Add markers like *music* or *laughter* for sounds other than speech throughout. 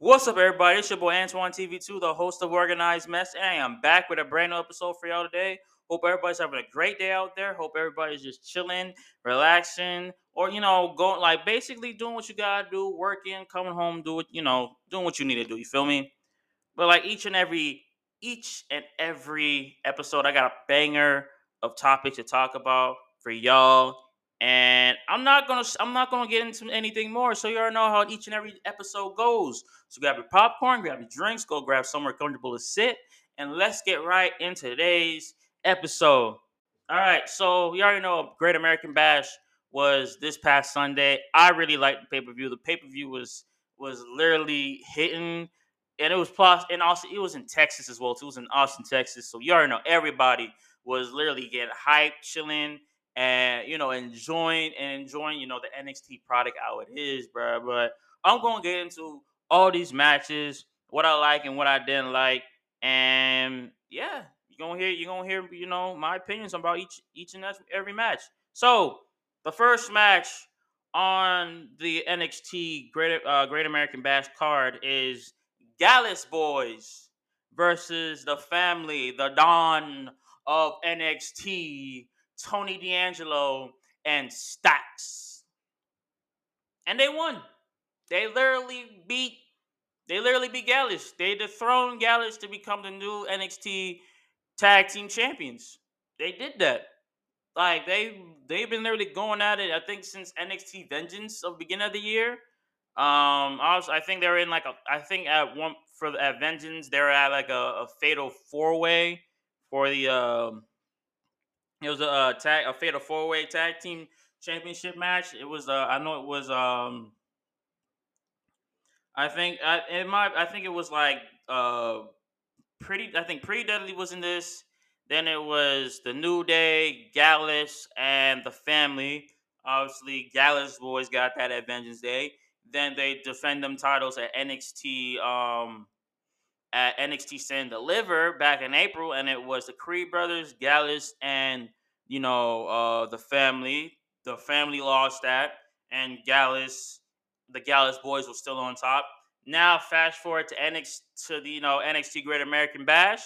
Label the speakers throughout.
Speaker 1: What's up, everybody? It's your boy Antoine TV2, the host of Organized Mess, and I am back with a brand new episode for y'all today. Hope everybody's having a great day out there. Hope everybody's just chilling, relaxing, or you know, going like basically doing what you gotta do, working, coming home, do you know, doing what you need to do. You feel me? But like each and every each and every episode, I got a banger of topics to talk about for y'all and I'm not gonna I'm not gonna get into anything more. So you already know how each and every episode goes. So grab your popcorn, grab your drinks, go grab somewhere comfortable to sit, and let's get right into today's episode. All right, so you already know Great American Bash was this past Sunday. I really liked the pay per view. The pay per view was was literally hitting, and it was plus, and also it was in Texas as well. Too. It was in Austin, Texas. So you already know everybody was literally getting hyped, chilling and you know enjoying and enjoying you know the NXT product how it is, bro. But I'm gonna get into all these matches, what I like and what I didn't like, and yeah, you're gonna hear you're gonna hear you know my opinions about each each and every match. So the first match on the NXT Great uh, Great American Bash card is Gallus Boys versus the family, the Don of NXT Tony D'Angelo, and Stacks. And they won. They literally beat they literally beat Gallus. They dethroned Gallus to become the new NXT tag team champions. They did that. Like they they've been literally going at it, I think, since NXT Vengeance of the beginning of the year. Um, I was, I think they're in like a, I think at one for at Vengeance they're at like a, a fatal four way for the um it was a, a tag, a fatal four way tag team championship match. It was, uh, I know it was, um, I think, I it might, I think it was like, uh, pretty. I think Pretty Deadly was in this. Then it was the New Day, Gallus, and the Family. Obviously, Gallus boys got that at Vengeance Day. Then they defend them titles at NXT. Um, at NXT Stand Deliver back in April, and it was the Creed brothers, Gallus, and you know uh, the family. The family lost that, and Gallus, the Gallus boys were still on top. Now, fast forward to NXT to the you know NXT Great American Bash,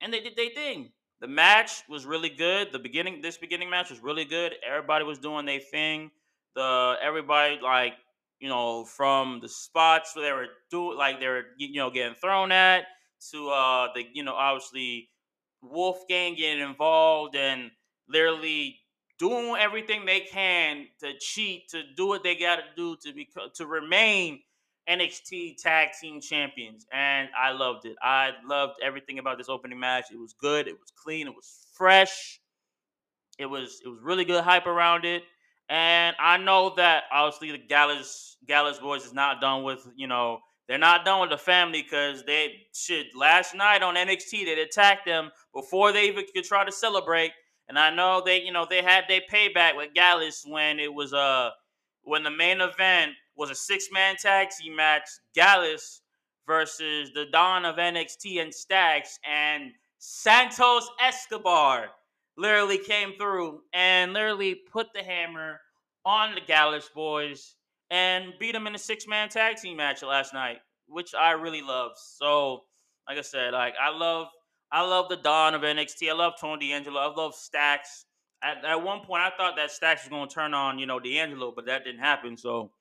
Speaker 1: and they did their thing. The match was really good. The beginning, this beginning match was really good. Everybody was doing their thing. The everybody like you know, from the spots where they were doing, like they were, you know, getting thrown at, to uh, the, you know, obviously Wolfgang getting involved and literally doing everything they can to cheat, to do what they got to do to be to remain NXT Tag Team Champions, and I loved it. I loved everything about this opening match. It was good. It was clean. It was fresh. It was it was really good hype around it. And I know that obviously the Gallus Gallus boys is not done with, you know, they're not done with the family because they should last night on NXT they attacked them before they even could try to celebrate. And I know they, you know, they had their payback with Gallus when it was uh when the main event was a six man tag team match, Gallus versus the Don of NXT and Stacks and Santos Escobar literally came through and literally put the hammer on the Gallus boys and beat them in a six man tag team match last night, which I really love. So, like I said, like I love I love the Don of NXT. I love Tony D'Angelo. I love Stacks. At, at one point, I thought that Stacks was going to turn on, you know, D'Angelo, but that didn't happen. So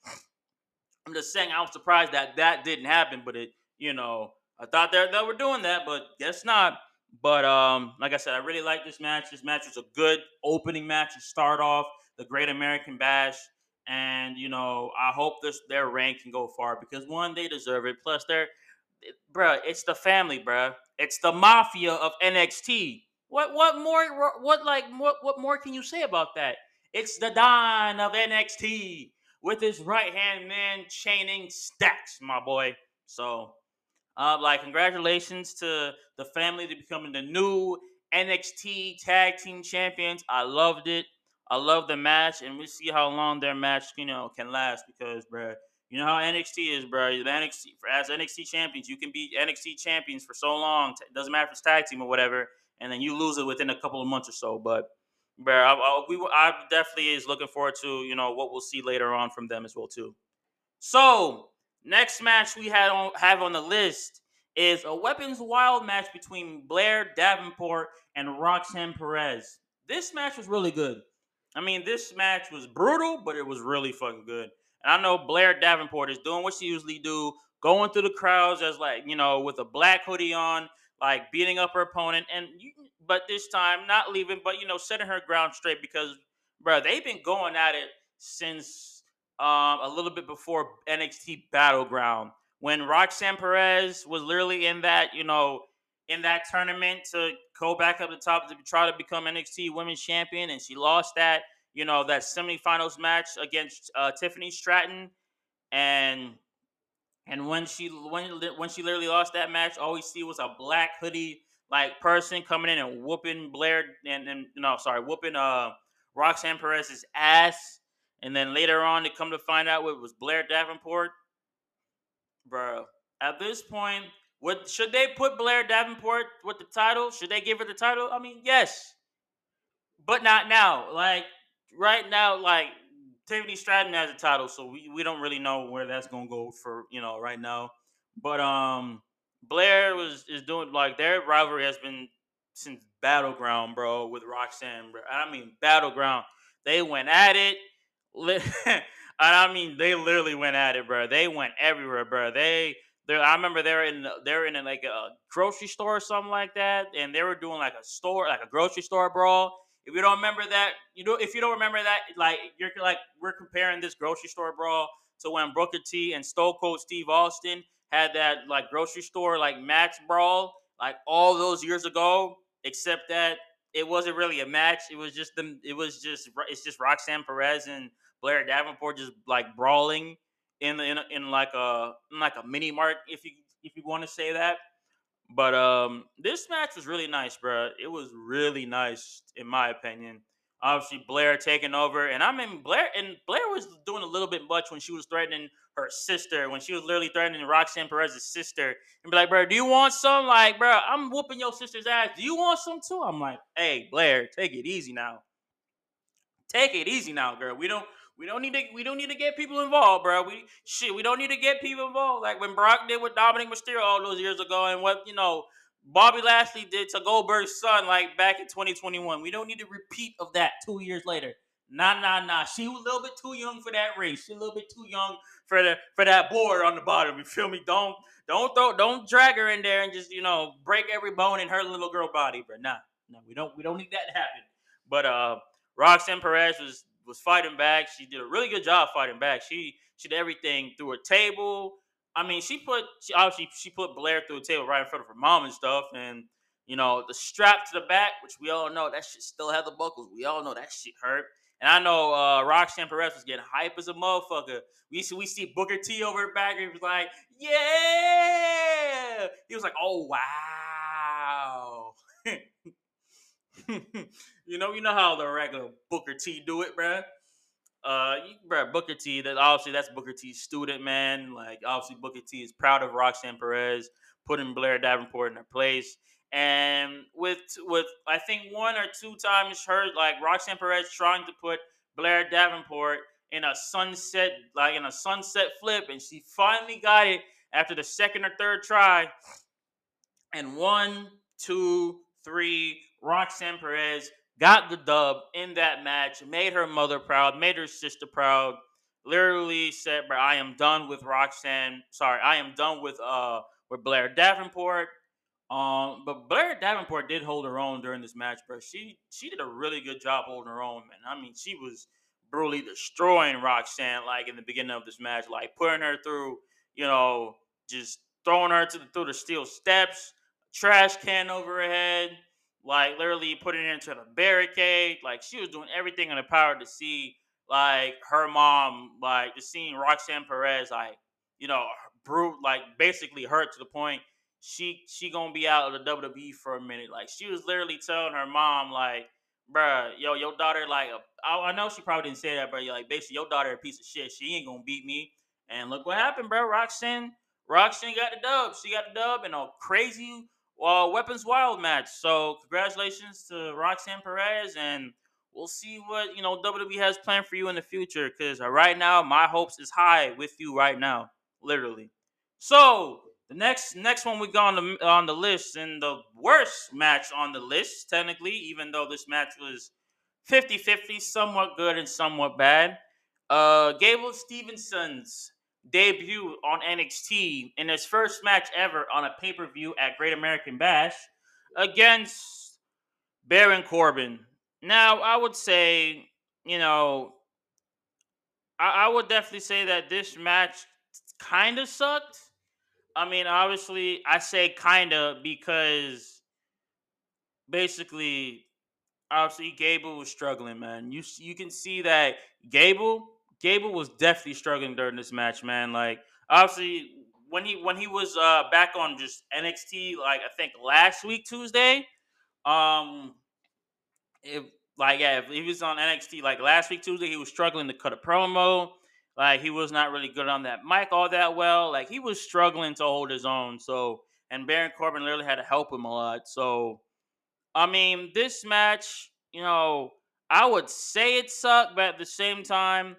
Speaker 1: I'm just saying, I was surprised that that didn't happen. But it, you know, I thought that they were doing that, but guess not. But um, like I said, I really like this match. This match was a good opening match to start off the Great American Bash, and you know I hope this their rank can go far because one, they deserve it. Plus, they're, bruh, it's the family, bruh. It's the mafia of NXT. What what more? What like what what more can you say about that? It's the Don of NXT with his right hand man Channing Stacks, my boy. So uh, like, congratulations to the family to becoming the new NXT Tag Team Champions. I loved it. I love the match, and we see how long their match, you know, can last because, bro, you know how NXT is, bro. The NXT as NXT champions, you can be NXT champions for so long. It doesn't matter if it's tag team or whatever, and then you lose it within a couple of months or so. But, bro, I, I, we I definitely is looking forward to you know what we'll see later on from them as well too. So Next match we had on have on the list is a Weapons Wild match between Blair Davenport and Roxanne Perez. This match was really good. I mean, this match was brutal, but it was really fucking good. And I know Blair Davenport is doing what she usually do, going through the crowds as like you know with a black hoodie on, like beating up her opponent, and you, but this time not leaving, but you know setting her ground straight because, bro, they've been going at it since um, a little bit before NXT Battleground when Roxanne Perez was literally in that you know in that tournament to go back up the top to try to become NXT Women's Champion, and she lost that you know that semifinals match against uh, Tiffany Stratton, and and when she when when she literally lost that match, all we see was a black hoodie like person coming in and whooping Blair and and no sorry whooping uh Roxanne Perez's ass, and then later on to come to find out it was Blair Davenport, bro. At this point, what should they put Blair Davenport with the title? Should they give her the title? I mean, yes, but not now. Like right now, like Tiffany Stratton has a title, so we, we don't really know where that's gonna go for you know right now. But um, Blair was is doing like their rivalry has been since Battleground, bro, with Roxanne, bro. I mean Battleground. They went at it. *laughs* I mean, they literally went at it, bro. They went everywhere, bro. They, they I remember they were in, they were in like a grocery store or something like that, and they were doing like a store, like a grocery store brawl if you don't remember that, you know, if you don't remember that, like you're like we're comparing this grocery store brawl to when Booker T and Stone Cold Steve Austin had that like grocery store like match brawl like all those years ago. Except that it wasn't really a match. It was just them. It was just it's just Roxanne Perez and Blair Davenport just like brawling in in, in like a in like a mini mark if you if you want to say that. But um, this match was really nice, bro. It was really nice, in my opinion. Obviously, Blair taking over, and I mean Blair, and Blair was doing a little bit much when she was threatening her sister, when she was literally threatening Roxanne Perez's sister, and be like, "Bro, do you want some? Like, bro, I'm whooping your sister's ass. Do you want some too?" I'm like, "Hey, Blair, take it easy now. Take it easy now, girl. We don't we don't need to we don't need to get people involved, bro. We shit, we don't need to get people involved. Like when Brock did with Dominik Mysterio all those years ago, and what you know Bobby Lashley did to Goldberg's son, like back in 2021. We don't need to repeat of that two years later. Nah, nah, nah. She was a little bit too young for that race. She a little bit too young for the for that board on the bottom. You feel me? Don't don't throw don't drag her in there and just you know break every bone in her little girl body, bro. Nah, no, we don't we don't need that to happen. But uh, Roxanne Perez was was fighting back. She did a really good job fighting back. She she did everything through a table. I mean, she put she obviously she put Blair through a table right in front of her mom and stuff, and you know the strap to the back, which we all know that shit still had the buckles. We all know that shit hurt. And I know uh, Roxanne Perez was getting hype as a motherfucker. We see we see Booker T over her back, and he was like, "Yeah!" He was like, "Oh wow." *laughs* *laughs* you know, you know how the regular Booker T do it, bruh. Uh, bruh, Booker T. That obviously that's Booker T's student, man. Like obviously Booker T is proud of Roxanne Perez putting Blair Davenport in her place. And with with I think one or two times heard like Roxanne Perez trying to put Blair Davenport in a sunset like in a sunset flip, and she finally got it after the second or third try. And one, two, three, Roxanne Perez got the dub in that match, made her mother proud, made her sister proud. Literally said, "Bro, I am done with Roxanne. Sorry, I am done with uh with Blair Davenport." Um, but Blair Davenport did hold her own during this match, bro. She she did a really good job holding her own, man. I mean, she was brutally destroying Roxanne like in the beginning of this match, like putting her through, you know, just throwing her to the, through the steel steps, trash can over her head, like literally putting her into the barricade. Like she was doing everything in her power to see like her mom, like just seeing Roxanne Perez, like you know, brute, like basically hurt to the point she she gonna be out of the WWE for a minute. Like she was literally telling her mom, like, bruh, yo, your daughter, like, I, I know she probably didn't say that, but like, basically, your daughter a piece of shit. She ain't gonna beat me. And look what happened, bro. Roxanne, Roxanne got the dub. She got the dub in a crazy uh, Weapons Wild match. So congratulations to Roxanne Perez, and we'll see what you know WWE has planned for you in the future. Because uh, right now, my hopes is high with you right now. literally. So the next next one we got on the on the list and the worst match on the list technically, even though this match was 50-50, somewhat good and somewhat bad. Uh, Gable Stevenson's debut on NXT in his first match ever on a pay per view at Great American Bash against Baron Corbin. Now, I would say, you know, I, I would definitely say that this match kind of sucked. I mean, obviously, I say kind of because basically, obviously, Gable was struggling, man. You you can see that Gable Gable was definitely struggling during this match, man. Like, obviously, when he when he was uh back on just NXT, like I think last week Tuesday, um, if like yeah, if he was on NXT like last week Tuesday, he was struggling to cut a promo. Like he was not really good on that mic all that well. Like he was struggling to hold his own. So and Baron Corbin literally had to help him a lot. So I mean, this match, you know, I would say it sucked, but at the same time,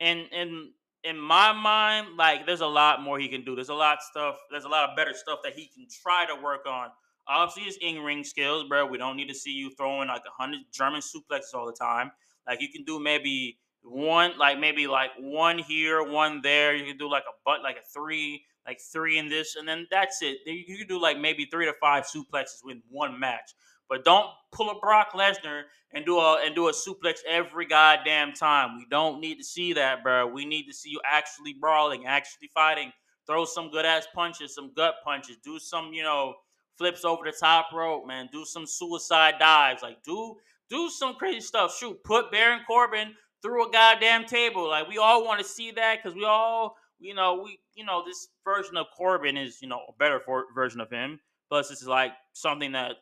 Speaker 1: in in in my mind, like there's a lot more he can do. There's a lot of stuff. There's a lot of better stuff that he can try to work on. Obviously, his in ring skills, bro. We don't need to see you throwing like a hundred German suplexes all the time. Like you can do maybe one like maybe like one here, one there. You can do like a butt like a three, like three in this, and then that's it. You can do like maybe three to five suplexes with one match. But don't pull a Brock Lesnar and do a and do a suplex every goddamn time. We don't need to see that, bro. We need to see you actually brawling, actually fighting. Throw some good ass punches, some gut punches. Do some, you know, flips over the top rope, man. Do some suicide dives. Like do do some crazy stuff. Shoot, put Baron Corbin through a goddamn table. Like we all want to see that because we all, you know, we, you know, this version of Corbin is, you know, a better for- version of him. Plus, this is like something that,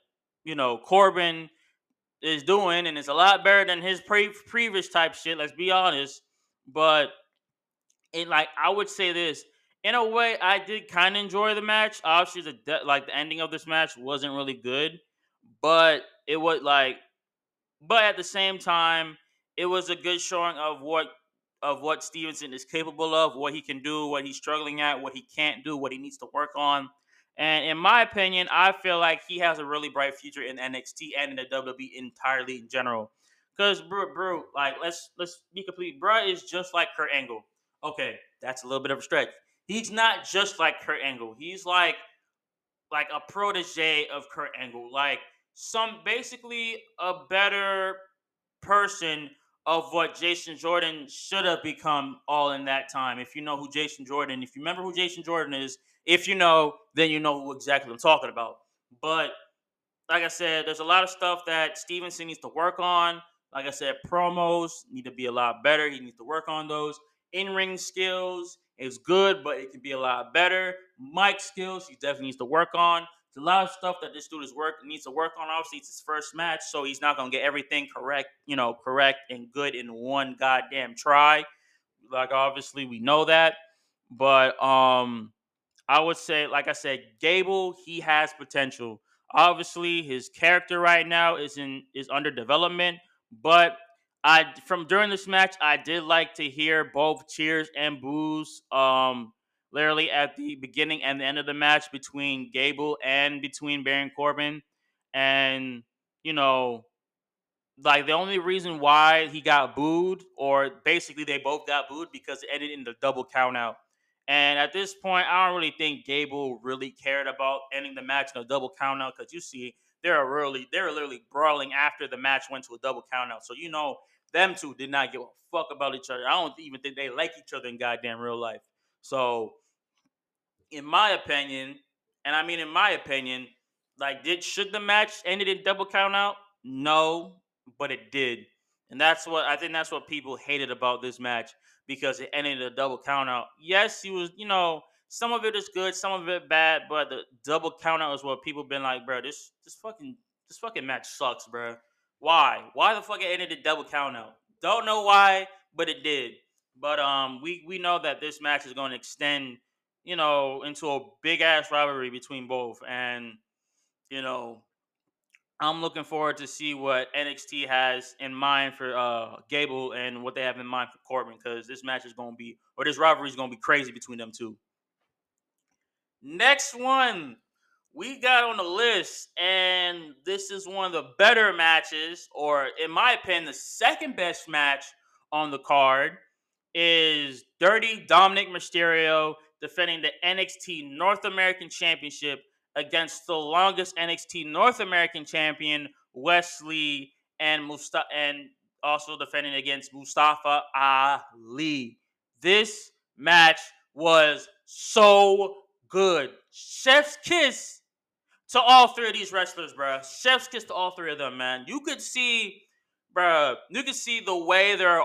Speaker 1: you know, Corbin is doing, and it's a lot better than his pre- previous type shit. Let's be honest. But it like I would say this in a way, I did kind of enjoy the match. Obviously, the de- like the ending of this match wasn't really good, but it was like, but at the same time, it was a good showing of what of what Stevenson is capable of, what he can do, what he's struggling at, what he can't do, what he needs to work on. And in my opinion, I feel like he has a really bright future in NXT and in the WWE entirely in general. Cause bro, bro, like let's let's be complete. Bro is just like Kurt Angle. Okay, that's a little bit of a stretch. He's not just like Kurt Angle. He's like like a protege of Kurt Angle. Like some basically a better person of what Jason Jordan should have become all in that time. If you know who Jason Jordan, if you remember who Jason Jordan is, if you know, then you know who exactly I'm talking about. But like I said, there's a lot of stuff that Stevenson needs to work on. Like I said, promos need to be a lot better. He needs to work on those. In ring skills is good, but it can be a lot better. Mic skills, he definitely needs to work on. There's a lot of stuff that this dude is work needs to work on. Obviously, it's his first match, so he's not gonna get everything correct, you know, correct and good in one goddamn try. Like obviously we know that, but um, I would say, like I said, Gable he has potential. Obviously, his character right now is in is under development, but I from during this match, I did like to hear both cheers and boos. Um, literally at the beginning and the end of the match between Gable and between Baron Corbin. And, you know, like the only reason why he got booed, or basically they both got booed because it ended in the double count out. And at this point, I don't really think Gable really cared about ending the match in a double count out because you see, they're really they're literally brawling after the match went to a double count out. So you know them two did not give a fuck about each other. I don't even think they like each other in goddamn real life. So in my opinion, and I mean in my opinion, like did should the match ended in double count out? No, but it did. And that's what I think that's what people hated about this match because it ended a double count out. Yes, he was, you know, some of it is good, some of it bad, but the double count out is what people been like, bro, this this fucking this fucking match sucks, bro. Why? Why the fuck it ended in double count out? Don't know why, but it did. But um we we know that this match is going to extend you know, into a big ass rivalry between both. And, you know, I'm looking forward to see what NXT has in mind for uh, Gable and what they have in mind for Corbin because this match is going to be, or this rivalry is going to be crazy between them two. Next one we got on the list, and this is one of the better matches, or in my opinion, the second best match on the card is Dirty Dominik Mysterio defending the NXT North American Championship against the longest NXT North American champion Wes Lee, and Mustafa and also defending against Mustafa Ali. This match was so good. Chef's kiss to all three of these wrestlers, bro. Chef's kiss to all three of them, man. You could see, bro. You could see the way they're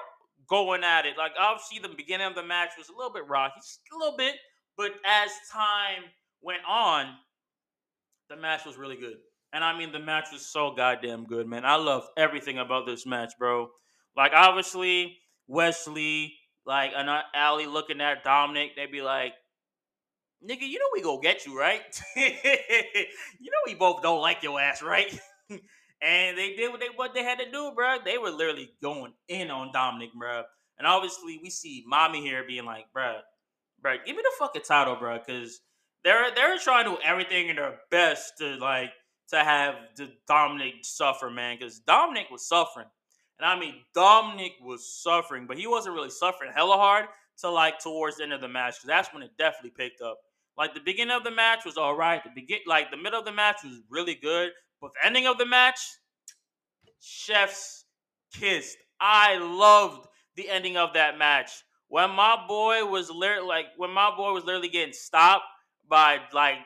Speaker 1: going at it. Like obviously, the beginning of the match was a little bit rocky, just a little bit. But as time went on, the match was really good. And I mean, the match was so goddamn good, man. I love everything about this match, bro. Like, obviously, Wes Lee, like, and uh, Ali looking at Dominik, they'd be like, nigga, you know we go get you, right? *laughs* you know we both don't like your ass, right? *laughs* and they did what they what they had to do, bro. They were literally going in on Dominik, bro. And obviously, we see mommy here being like, bro, bro, give me the fucking title, bro, because they're they're trying to do everything in their best to like to have the Dominik suffer, man, because Dominik was suffering. And I mean, Dominik was suffering, but he wasn't really suffering hella hard till like towards the end of the match, because that's when it definitely picked up. Like the beginning of the match was all right. The begin, like the middle of the match was really good, but the ending of the match, chef's kissed. I loved the ending of that match when my boy was literally like when my boy was literally getting stopped by like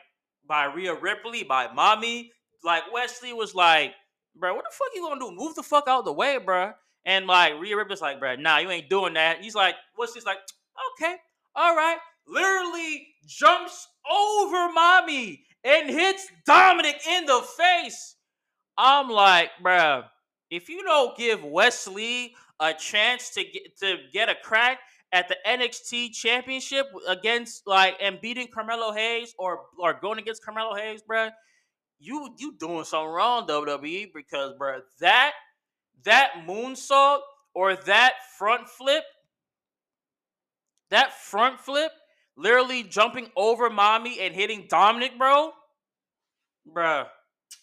Speaker 1: by Rhea Ripley by mommy. Like Wes Lee was like, bro, what the fuck you gonna do? Move the fuck out the way, bro. And like Rhea Ripley's like, bro, nah, you ain't doing that. He's like, this like? Okay, all right literally jumps over mommy and hits Dominik in the face. I'm like, bruh, if you don't give Wes Lee a chance to get to get a crack at the NXT championship against like and beating Carmelo Hayes or or going against Carmelo Hayes, bruh, you you doing something wrong, WWE, because bruh, that that moonsault or that front flip, that front flip literally jumping over mommy and hitting Dominik, bro. Bruh.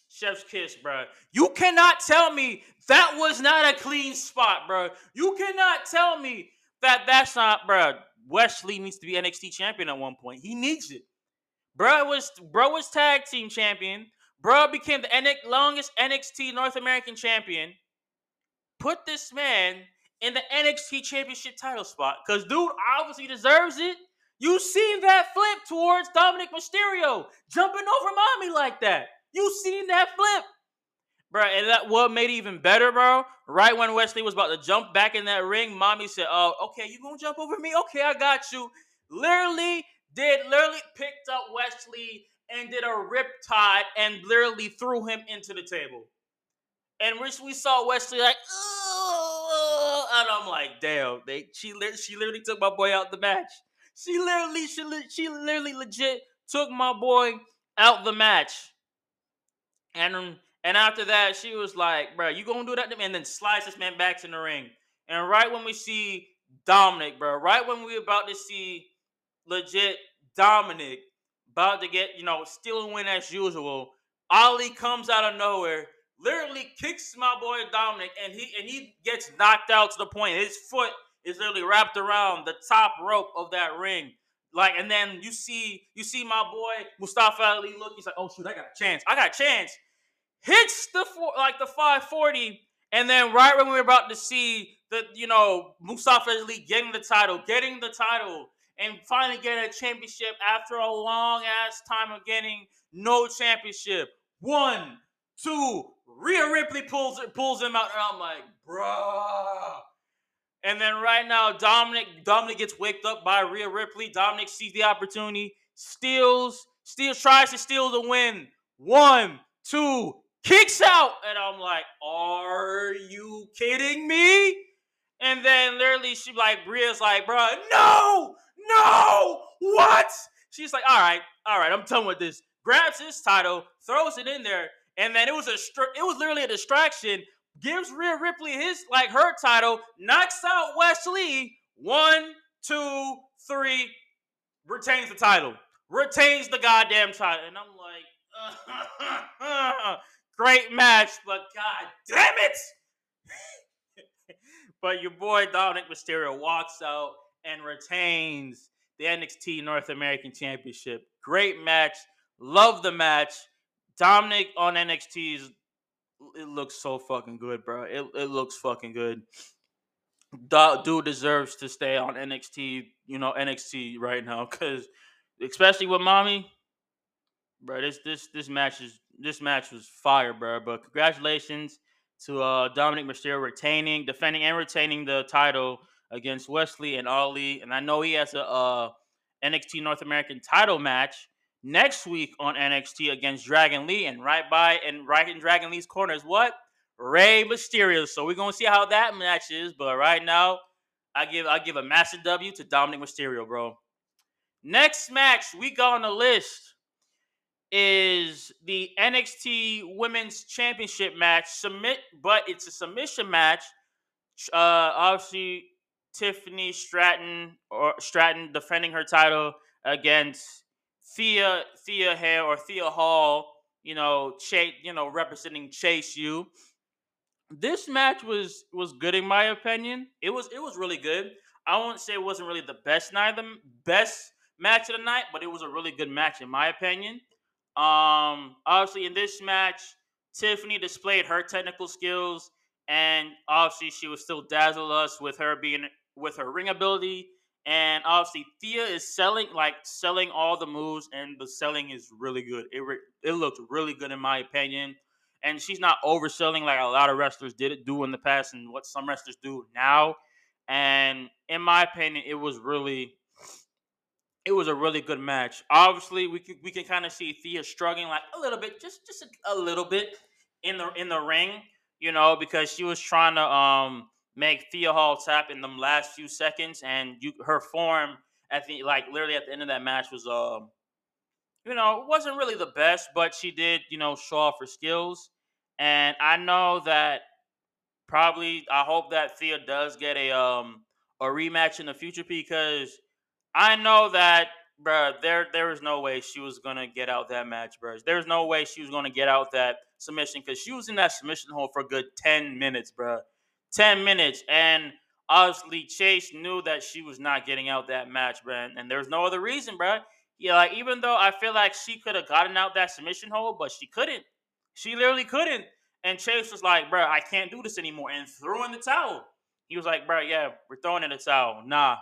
Speaker 1: Chef's kiss, bro. You cannot tell me that was not a clean spot, bro. You cannot tell me that that's not, bro. Wes Lee needs to be NXT champion at one point. He needs it. Bro was bro was tag team champion. Bro became the longest NXT North American champion. Put this man in the NXT championship title spot. Cause dude obviously deserves it. You seen that flip towards Dominik Mysterio jumping over mommy like that. You seen that flip. Bro, and that what made it even better, bro. Right when Wes Lee was about to jump back in that ring, mommy said, Oh, okay, you gonna jump over me? Okay, I got you. Literally did literally picked up Wes Lee and did a rip tide and literally threw him into the table. And which we saw Wes Lee like, oh, and I'm like, damn, they she she literally took my boy out the match. She literally, she, she literally legit took my boy out the match. And and after that, she was like, bro, you gonna do that to me? And then slice this man back in the ring. And right when we see Dominik, bro, right when we about to see legit Dominik about to get, you know, still a win as usual, Ali comes out of nowhere, literally kicks my boy Dominik, and he and he gets knocked out to the point his foot is literally wrapped around the top rope of that ring. Like, and then you see, you see my boy Mustafa Ali look. He's like, "Oh shoot, I got a chance! I got a chance!" Hits the four, like the 540, and then right when we were about to see the, you know, Mustafa Ali getting the title, getting the title, and finally getting a championship after a long ass time of getting no championship. One, two, Rhea Ripley pulls pulls him out, and I'm like, bruh. And then right now, Dominik Dominik gets waked up by Rhea Ripley. Dominik sees the opportunity, steals, steals, tries to steal the win. One, two, kicks out, and I'm like, "Are you kidding me?" And then literally, she like Rhea's like, "Bro, no, no, what?" She's like, "All right, all right, I'm done with this." Grabs his title, throws it in there, and then it was a it was literally a distraction gives Rhea Ripley his like her title, knocks out Wes Lee. One, two, three, retains the title. retains the goddamn title. And I'm like, *laughs* uh, great match, but god damn it. *laughs* but your boy Dominik Mysterio walks out and retains the NXT North American Championship. Great match. Love the match. Dominik on NXT is it looks so fucking good, bro. It it looks fucking good. Dude deserves to stay on NXT, you know, NXT right now, cause especially with mommy, bro. This this this match is this match was fire, bro. But congratulations to uh, Dominik Mysterio retaining, defending, and retaining the title against Wes Lee and Ali. And I know he has a uh, NXT North American title match next week on NXT against Dragon Lee. And right by and right in Dragon Lee's corner is what? Rey Mysterio. So we're gonna see how that match is. But right now, I give I give a massive W to Dominik Mysterio, bro. Next match we got on the list is the NXT Women's Championship match. Submit, but it's a submission match. Uh, obviously, Tiffany Stratton or Stratton defending her title against Thea Thea Hair or Thea Hall. You know, Chase. You know, representing Chase U. This match was was good in my opinion. It was it was really good. I won't say it wasn't really the best night, the best match of the night, but it was a really good match in my opinion. Um, obviously in this match, Tiffany displayed her technical skills, and obviously she was still dazzle us with her being with her ring ability. And obviously Thea is selling like selling all the moves, and the selling is really good. It re- it looked really good in my opinion. And she's not overselling like a lot of wrestlers did it do in the past, and what some wrestlers do now. And in my opinion, it was really it was a really good match. Obviously, we can we can kind of see Thea struggling like a little bit, just just a, a, little bit in the in the ring, you know, because she was trying to um make Thea Hall tap in the last few seconds, and you her form at the like literally at the end of that match was um uh, you know wasn't really the best, but she did you know show off her skills, and I know that probably I hope that Thea does get a um a rematch in the future because I know that, bro. There, there was no way she was gonna get out that match, bro. There's no way she was gonna get out that submission because she was in that submission hole for a good ten minutes, bro. Ten minutes, and obviously Chase knew that she was not getting out that match, bro. And there's no other reason, bro. Yeah, like even though I feel like she could have gotten out that submission hole, but she couldn't. She literally couldn't. And Chase was like, bro, I can't do this anymore, and threw in the towel. He was like, bro, yeah, we're throwing in the towel. Nah,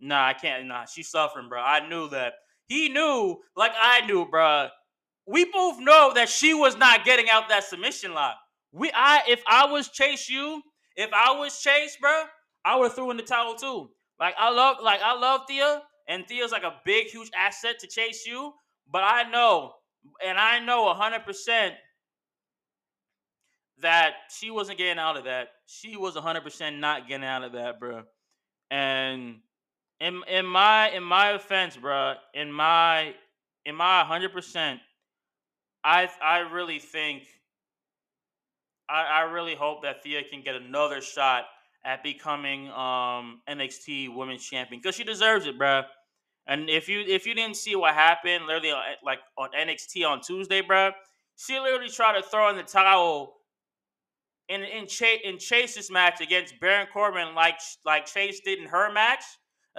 Speaker 1: Nah, I can't. Nah, she's suffering, bro. I knew that. He knew, like I knew, bro. We both know that she was not getting out that submission lock. We, I, if I was Chase U, if I was Chase, bro, I would threw in the towel too. Like I love, like I love Thea, and Thea's like a big, huge asset to Chase U. But I know, and I know hundred percent that she wasn't getting out of that. She was hundred percent not getting out of that, bro. And in in my in my offense, bro, in my in my hundred percent, I I really think I, I really hope that Thea can get another shot at becoming um NXT Women's Champion because she deserves it, bro. And if you if you didn't see what happened, literally uh, like on NXT on Tuesday, bro, she literally tried to throw in the towel in in, Chase, in Chase's match against Baron Corbin, like like Chase did in her match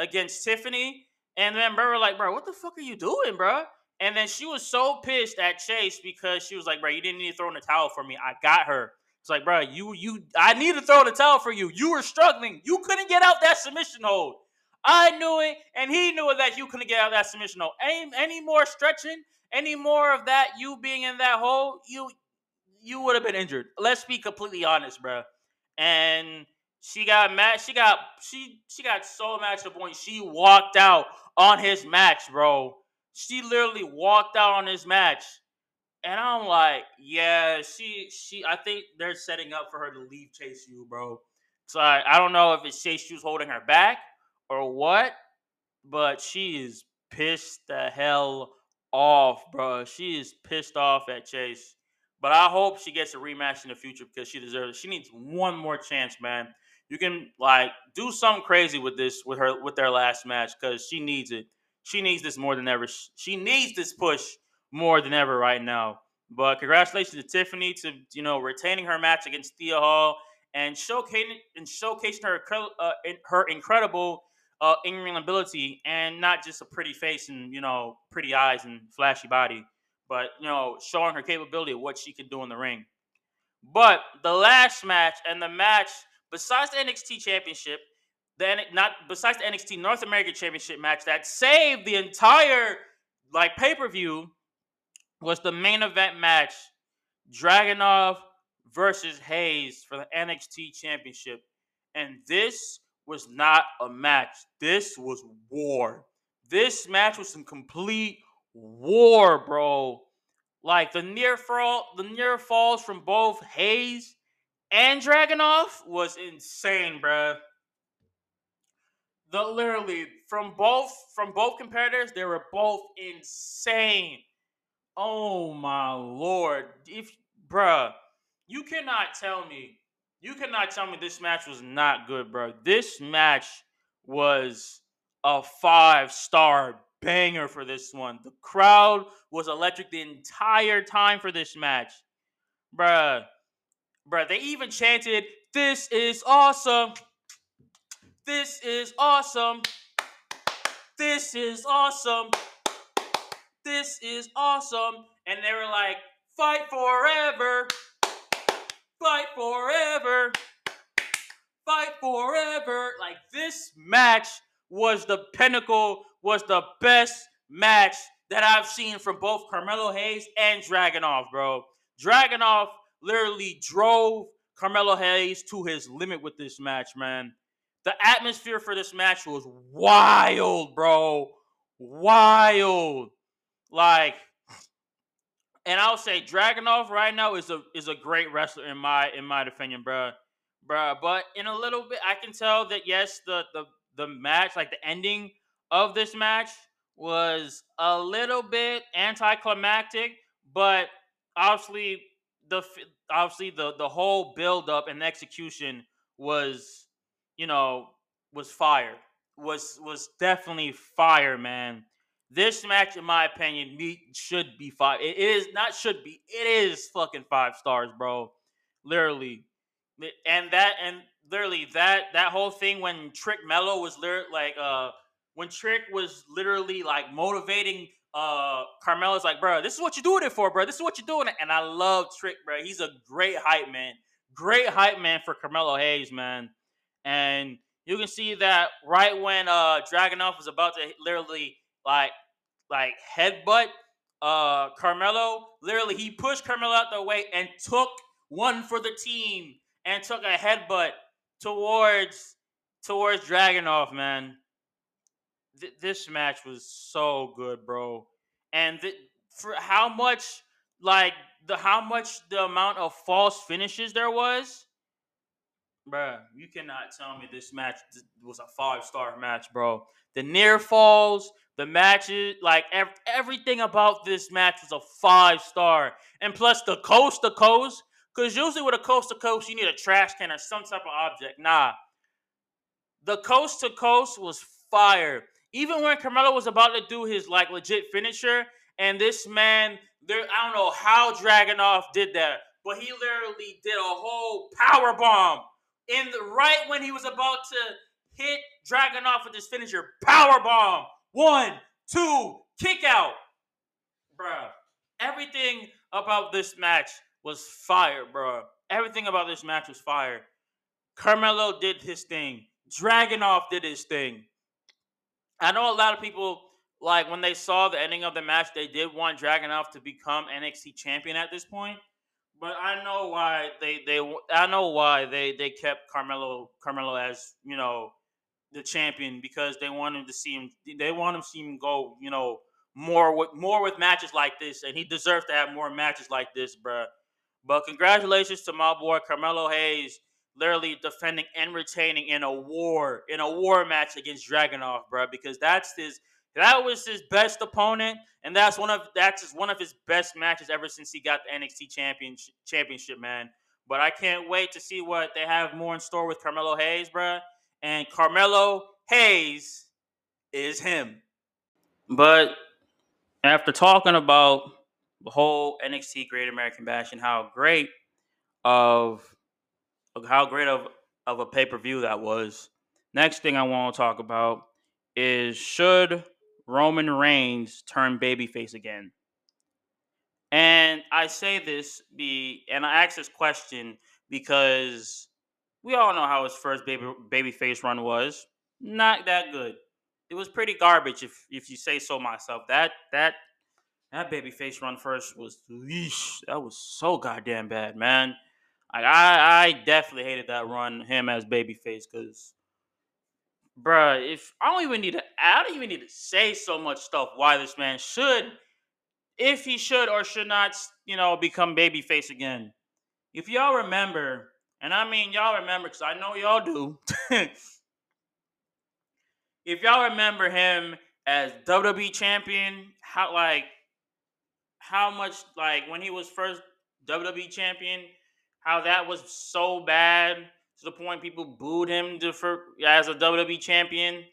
Speaker 1: against Tiffany. And then bro, like, bro, what the fuck are you doing, bro? And then she was so pissed at Chase because she was like, bro, you didn't need to throw in the towel for me. I got her. It's like, bro, you you I need to throw the towel for you. You were struggling. You couldn't get out that submission hold. I knew it, and he knew it that you couldn't get out that submission hold. Any any more stretching, any more of that, you being in that hole, you you would have been injured. Let's be completely honest, bro. And she got mad. She got she she got so mad to the point she walked out on his match, bro. She literally walked out on his match. And I'm like, yeah, she she I think they're setting up for her to leave Chase U, bro. So I, I don't know if it's Chase U's holding her back or what, but she is pissed the hell off, bro. She is pissed off at Chase. But I hope she gets a rematch in the future because she deserves it. She needs one more chance, man you can like do something crazy with this with her with their last match because she needs it. she needs this more than ever. She needs this push more than ever right now. But congratulations to Tiffany to you know retaining her match against Thea Hall and showcasing and showcasing her uh, her incredible uh, in-ring ability and not just a pretty face and you know pretty eyes and flashy body, but you know showing her capability of what she can do in the ring. But the last match and the match besides the NXT Championship, then not besides the NXT North American Championship match that saved the entire like pay per view was the main event match Dragunov versus Hayes for the NXT Championship. And this was not a match. This was war. This match was some complete war, bro. Like the near fall, the near falls from both Hayes and Dragunov was insane, bro. The literally from both from both competitors, they were both insane. Oh my lord. If bruh, you cannot tell me, you cannot tell me this match was not good, bro. This match was a five star banger for this one. The crowd was electric the entire time for this match. Bruh. Bruh, they even chanted, This is awesome. This is awesome. This is awesome. This is awesome. And they were like, fight forever. Fight forever. Fight forever. Like this match was the pinnacle, was the best match that I've seen from both Carmelo Hayes and Dragunov, bro. Dragunov literally drove Carmelo Hayes to his limit with this match, man. The atmosphere for this match was wild, bro. Wild. Like, and I'll say Dragunov right now is a is a great wrestler in my in my opinion, bro. Bro, but in a little bit, I can tell that yes, the the the match, like the ending of this match, was a little bit anticlimactic, but obviously the obviously the the whole build up and execution was you know was fire was was definitely fire man this match, in my opinion, should be five. It is not should be. It is fucking five stars, bro. Literally, and that and literally that that whole thing when Trick Mello was like uh when Trick was literally like motivating uh Carmelo's like, bro, this is what you're doing it for, bro. This is what you're doing it. And I love Trick, bro. He's a great hype man. Great hype man for Carmelo Hayes, man. And you can see that right when uh Dragunov was about to literally like like headbutt uh Carmelo. Literally, he pushed Carmelo out the way and took one for the team and took a headbutt towards towards Dragunov, man. Th- this match was so good, bro. And th- for how much like the how much the amount of false finishes there was, bro. you cannot tell me this match was a five star match, bro. The near falls, the matches, like ev- everything about this match was a five star, and plus the coast to coast. Because usually with a coast to coast, you need a trash can or some type of object. Nah, the coast to coast was fire. Even when Carmelo was about to do his like legit finisher, and this man, there, I don't know how Dragunov did that, but he literally did a whole power bomb in the right when he was about to hit Dragunov with his finisher. Power bomb. One, two, kick out. Bruh. Everything about this match was fire, bruh. Everything about this match was fire. Carmelo did his thing. Dragunov did his thing. I know a lot of people like when they saw the ending of the match, they did want Dragunov to become NXT champion at this point. But I know why they they I know why they they kept Carmelo Carmelo as you know the champion because they wanted to see him. They want him to see him go. You know more with more with matches like this, and he deserves to have more matches like this, bruh. But congratulations to my boy Carmelo Hayes, literally defending and retaining in a war in a war match against Dragunov, bruh, because that's his that was his best opponent, and that's one of that's just one of his best matches ever since he got the NXT championship championship, man. But I can't wait to see what they have more in store with Carmelo Hayes, bruh. And Carmelo Hayes is him. But after talking about the whole NXT Great American Bash and how great of how great of of a pay per view that was, next thing I want to talk about is should Roman Reigns turn babyface again? And I say this be and I ask this question because we all know how his first baby babyface run was. Not that good. It was pretty garbage if if you say so myself. That that that babyface run first was leash. That was so goddamn bad, man. Like I I definitely hated that run him as babyface because bruh, if I don't even need to I don't even need to say so much stuff why this man should if he should or should not, you know, become babyface again. If y'all remember, and I mean y'all remember because I know y'all do. *laughs* if y'all remember him as WWE champion, how like how much like when he was first WWE champion, how that was so bad to the point people booed him to, for as a WWE champion,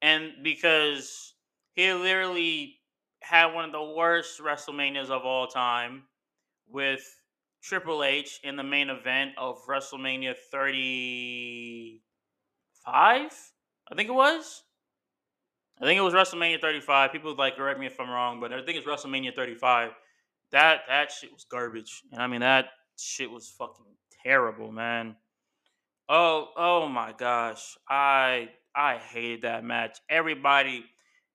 Speaker 1: and because he literally had one of the worst WrestleManias of all time with Triple H in the main event of WrestleMania 35, I think it was. I think it was WrestleMania 35. People like correct me if I'm wrong, but I think it's WrestleMania 35. That that shit was garbage. And I mean that shit was fucking terrible, man. Oh, oh my gosh. I I hated that match. Everybody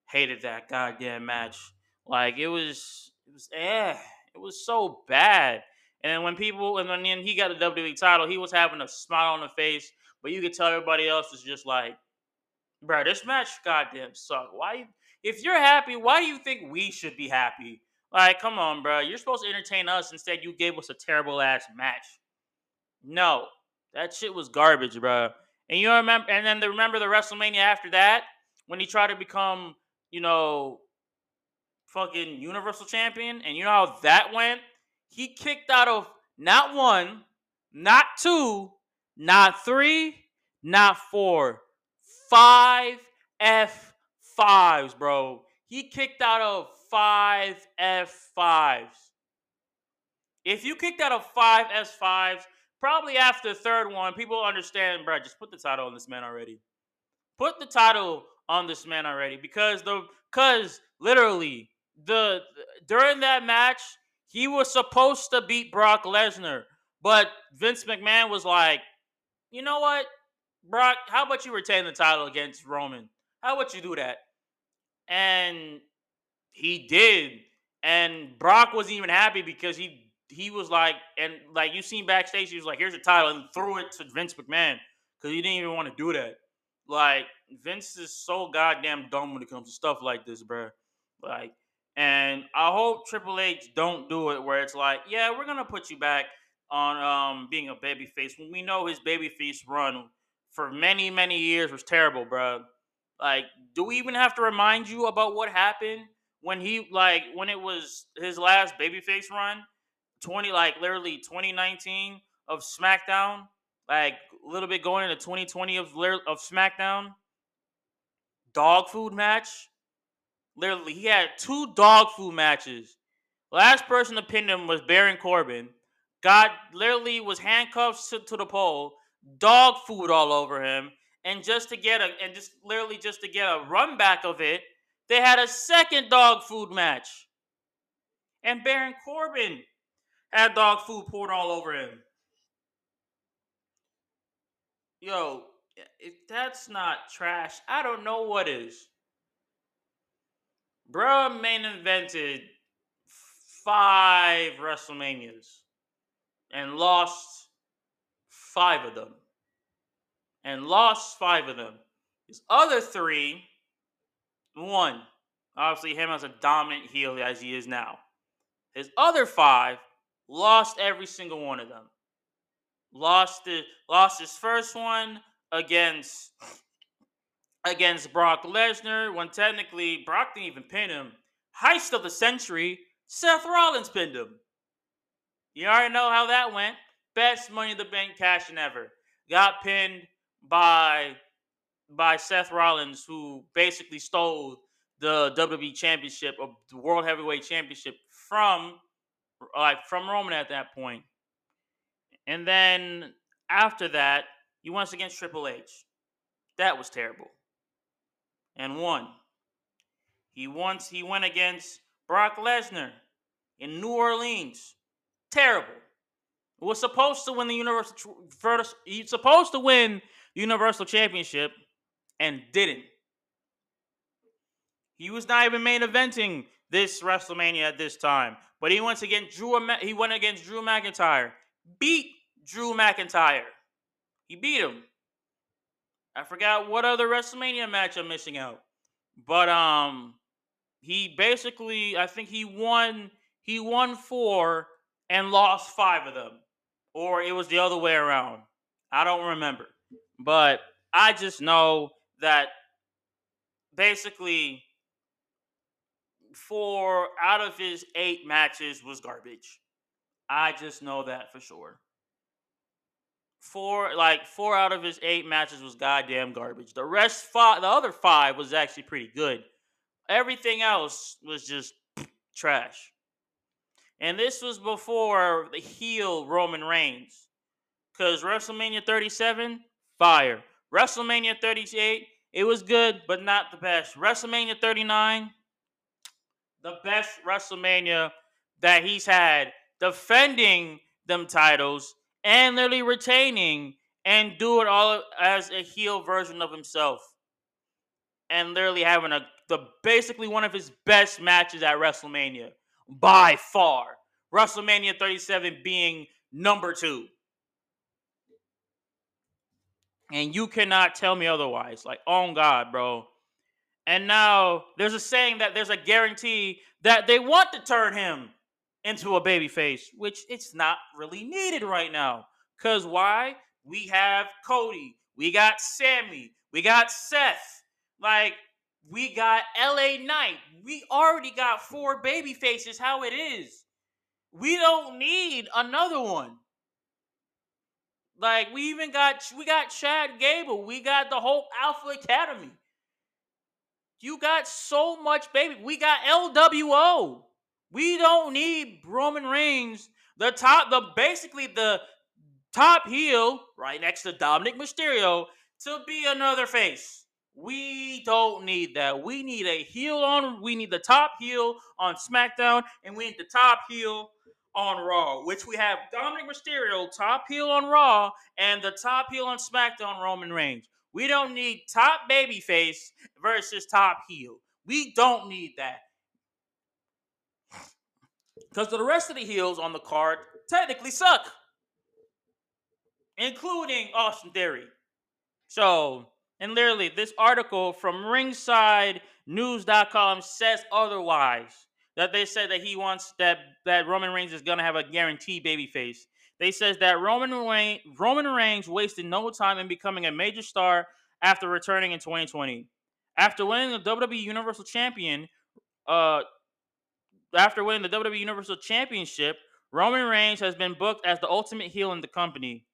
Speaker 1: hated that goddamn match. Like it was it was eh. It was so bad. And when people and then he got the WWE title, he was having a smile on the face, but you could tell everybody else was just like, bro, this match goddamn suck. Why if you're happy, why do you think we should be happy? Like, come on, bro. You're supposed to entertain us. Instead, you gave us a terrible ass match. No, that shit was garbage, bro. And you remember, and then the, remember the WrestleMania after that when he tried to become, you know, fucking Universal Champion, and you know how that went. He kicked out of not one, not two, not three, not four, five F5s, bro. He kicked out of five F5s. If you kicked out of five S5s, probably after the third one, people understand, bro, just put the title on this man already. Put the title on this man already because the because literally the during that match he was supposed to beat Brock Lesnar, but Vince McMahon was like, you know what, Brock, how about you retain the title against Roman? How about you do that? And he did, and Brock wasn't even happy because he he was like, and like you seen backstage, he was like, "Here's the title," and threw it to Vince McMahon because he didn't even want to do that. Like Vince is so goddamn dumb when it comes to stuff like this, bro. Like, and I hope Triple H don't do it where it's like, yeah, we're gonna put you back on um being a babyface when we know his babyface run for many many years was terrible, bro. Like, do we even have to remind you about what happened when he like when it was his last babyface run? 20 like literally 2019 of SmackDown, like a little bit going into 2020 of of SmackDown. Dog food match. Literally, he had two dog food matches. Last person to pin him was Baron Corbin. Got literally was handcuffed to, to the pole, dog food all over him, and just to get a and just literally just to get a run back of it, they had a second dog food match. And Baron Corbin had dog food poured all over him. Yo, if that's not trash, I don't know what is. Bruh main invented five WrestleManias and lost five of them. And lost five of them. His other three, one, obviously him as a dominant heel as he is now. His other five Lost every single one of them. Lost the lost his first one against against Brock Lesnar when technically Brock didn't even pin him. Heist of the century, Seth Rollins pinned him. You already know how that went. Best Money in the Bank cashing ever. Got pinned by by Seth Rollins, who basically stole the WWE Championship or the World Heavyweight Championship from like from Roman at that point. And then after that, he went against Triple H. That was terrible. And won. He once he went against Brock Lesnar in New Orleans. Terrible. Was supposed to win the Universal first. He's supposed to win the Universal Championship and didn't. He was not even main eventing this WrestleMania at this time, but he went against Drew. He went against Drew McIntyre, beat Drew McIntyre. He beat him. I forgot what other WrestleMania match I'm missing out, but um, he basically I think he won. He won four and lost five of them, or it was the other way around. I don't remember, but I just know that basically four out of his eight matches was garbage. I just know that for sure. Four like four out of his eight matches was goddamn garbage. The rest five the other five was actually pretty good. Everything else was just *sniffs* trash. And this was before the heel Roman Reigns. Cause WrestleMania 37, fire. WrestleMania 38, it was good, but not the best. WrestleMania 39, the best WrestleMania that he's had, defending them titles and literally retaining and do it all as a heel version of himself. And literally having a the basically one of his best matches at WrestleMania by far. WrestleMania 37 being number 2. And you cannot tell me otherwise. Like, oh God, bro. And now there's a saying that there's a guarantee that they want to turn him into a baby face, which it's not really needed right now. Cause why? We have Cody, we got Sami. we got Seth, like we got LA Knight. We already got four baby faces. How it is. We don't need another one. Like we even got we got Chad Gable. We got the whole Alpha Academy. You got so much, baby. We got LWO. We don't need Roman Reigns, the top, the basically the top heel, right next to Dominik Mysterio, to be another face. We don't need that. We need a heel on. We need the top heel on SmackDown, and we need the top heel on Raw, which we have Dominik Mysterio, top heel on Raw, and the top heel on SmackDown, Roman Reigns. We don't need top babyface versus top heel. We don't need that. *sighs* Because the rest of the heels on the card technically suck, including Austin Theory. So, and literally, this article from ringsidenews.com says otherwise. That they said that he wants that that Roman Reigns is gonna have a guaranteed babyface. They says that Roman Reigns, Roman Reigns wasted no time in becoming a major star after returning in 2020. After winning the WWE Universal Champion, uh, after winning the WWE Universal Championship, Roman Reigns has been booked as the ultimate heel in the company.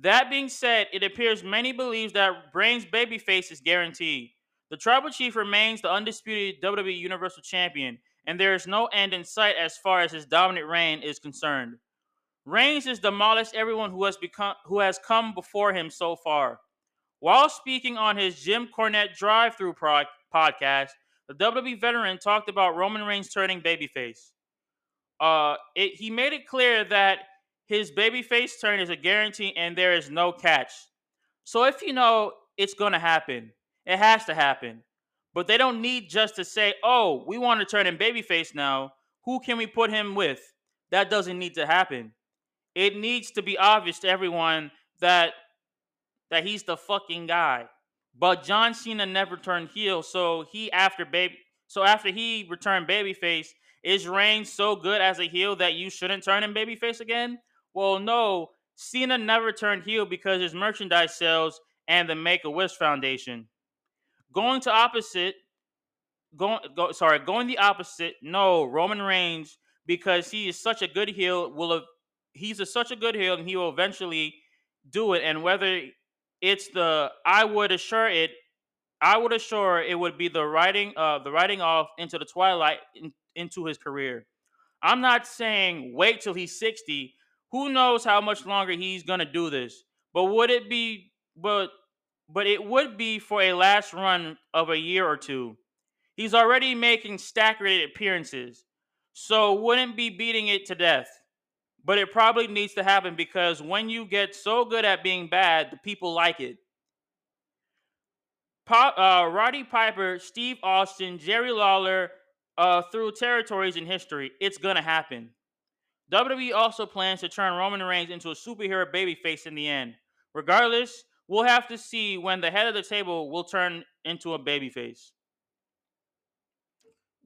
Speaker 1: That being said, it appears many believes that Reigns' babyface is guaranteed. The Tribal Chief remains the undisputed WWE Universal Champion, and there is no end in sight as far as his dominant reign is concerned. Reigns has demolished everyone who has become who has come before him so far. While speaking on his Jim Cornette drive-through pro- podcast, the WWE veteran talked about Roman Reigns turning babyface. Uh, it, he made it clear that his babyface turn is a guarantee and there is no catch. So if you know it's going to happen, it has to happen. But they don't need just to say, "Oh, we want to turn him babyface now. Who can we put him with?" That doesn't need to happen it needs to be obvious to everyone that that he's the fucking guy. But John Cena never turned heel, so he after baby so after he returned babyface, is Reigns so good as a heel that you shouldn't turn him babyface again? Well, no. Cena never turned heel because his merchandise sales and the Make a Wish Foundation. Going to opposite, going go, sorry, going the opposite. No, Roman Reigns because he is such a good heel will have he's a, such a good heel, and he will eventually do it. And whether it's the I would assure it, I would assure it would be the writing uh the writing off into the twilight in, into his career. I'm not saying wait till he's 60. Who knows how much longer he's gonna do this? But would it be but but it would be for a last run of a year or two. He's already making stack rated appearances, so wouldn't be beating it to death. But it probably needs to happen because when you get so good at being bad, the people like it. Uh, Roddy Piper, Steve Austin, Jerry Lawler, uh, through territories in history, it's gonna happen. WWE also plans to turn Roman Reigns into a superhero babyface in the end. Regardless, we'll have to see when the head of the table will turn into a babyface.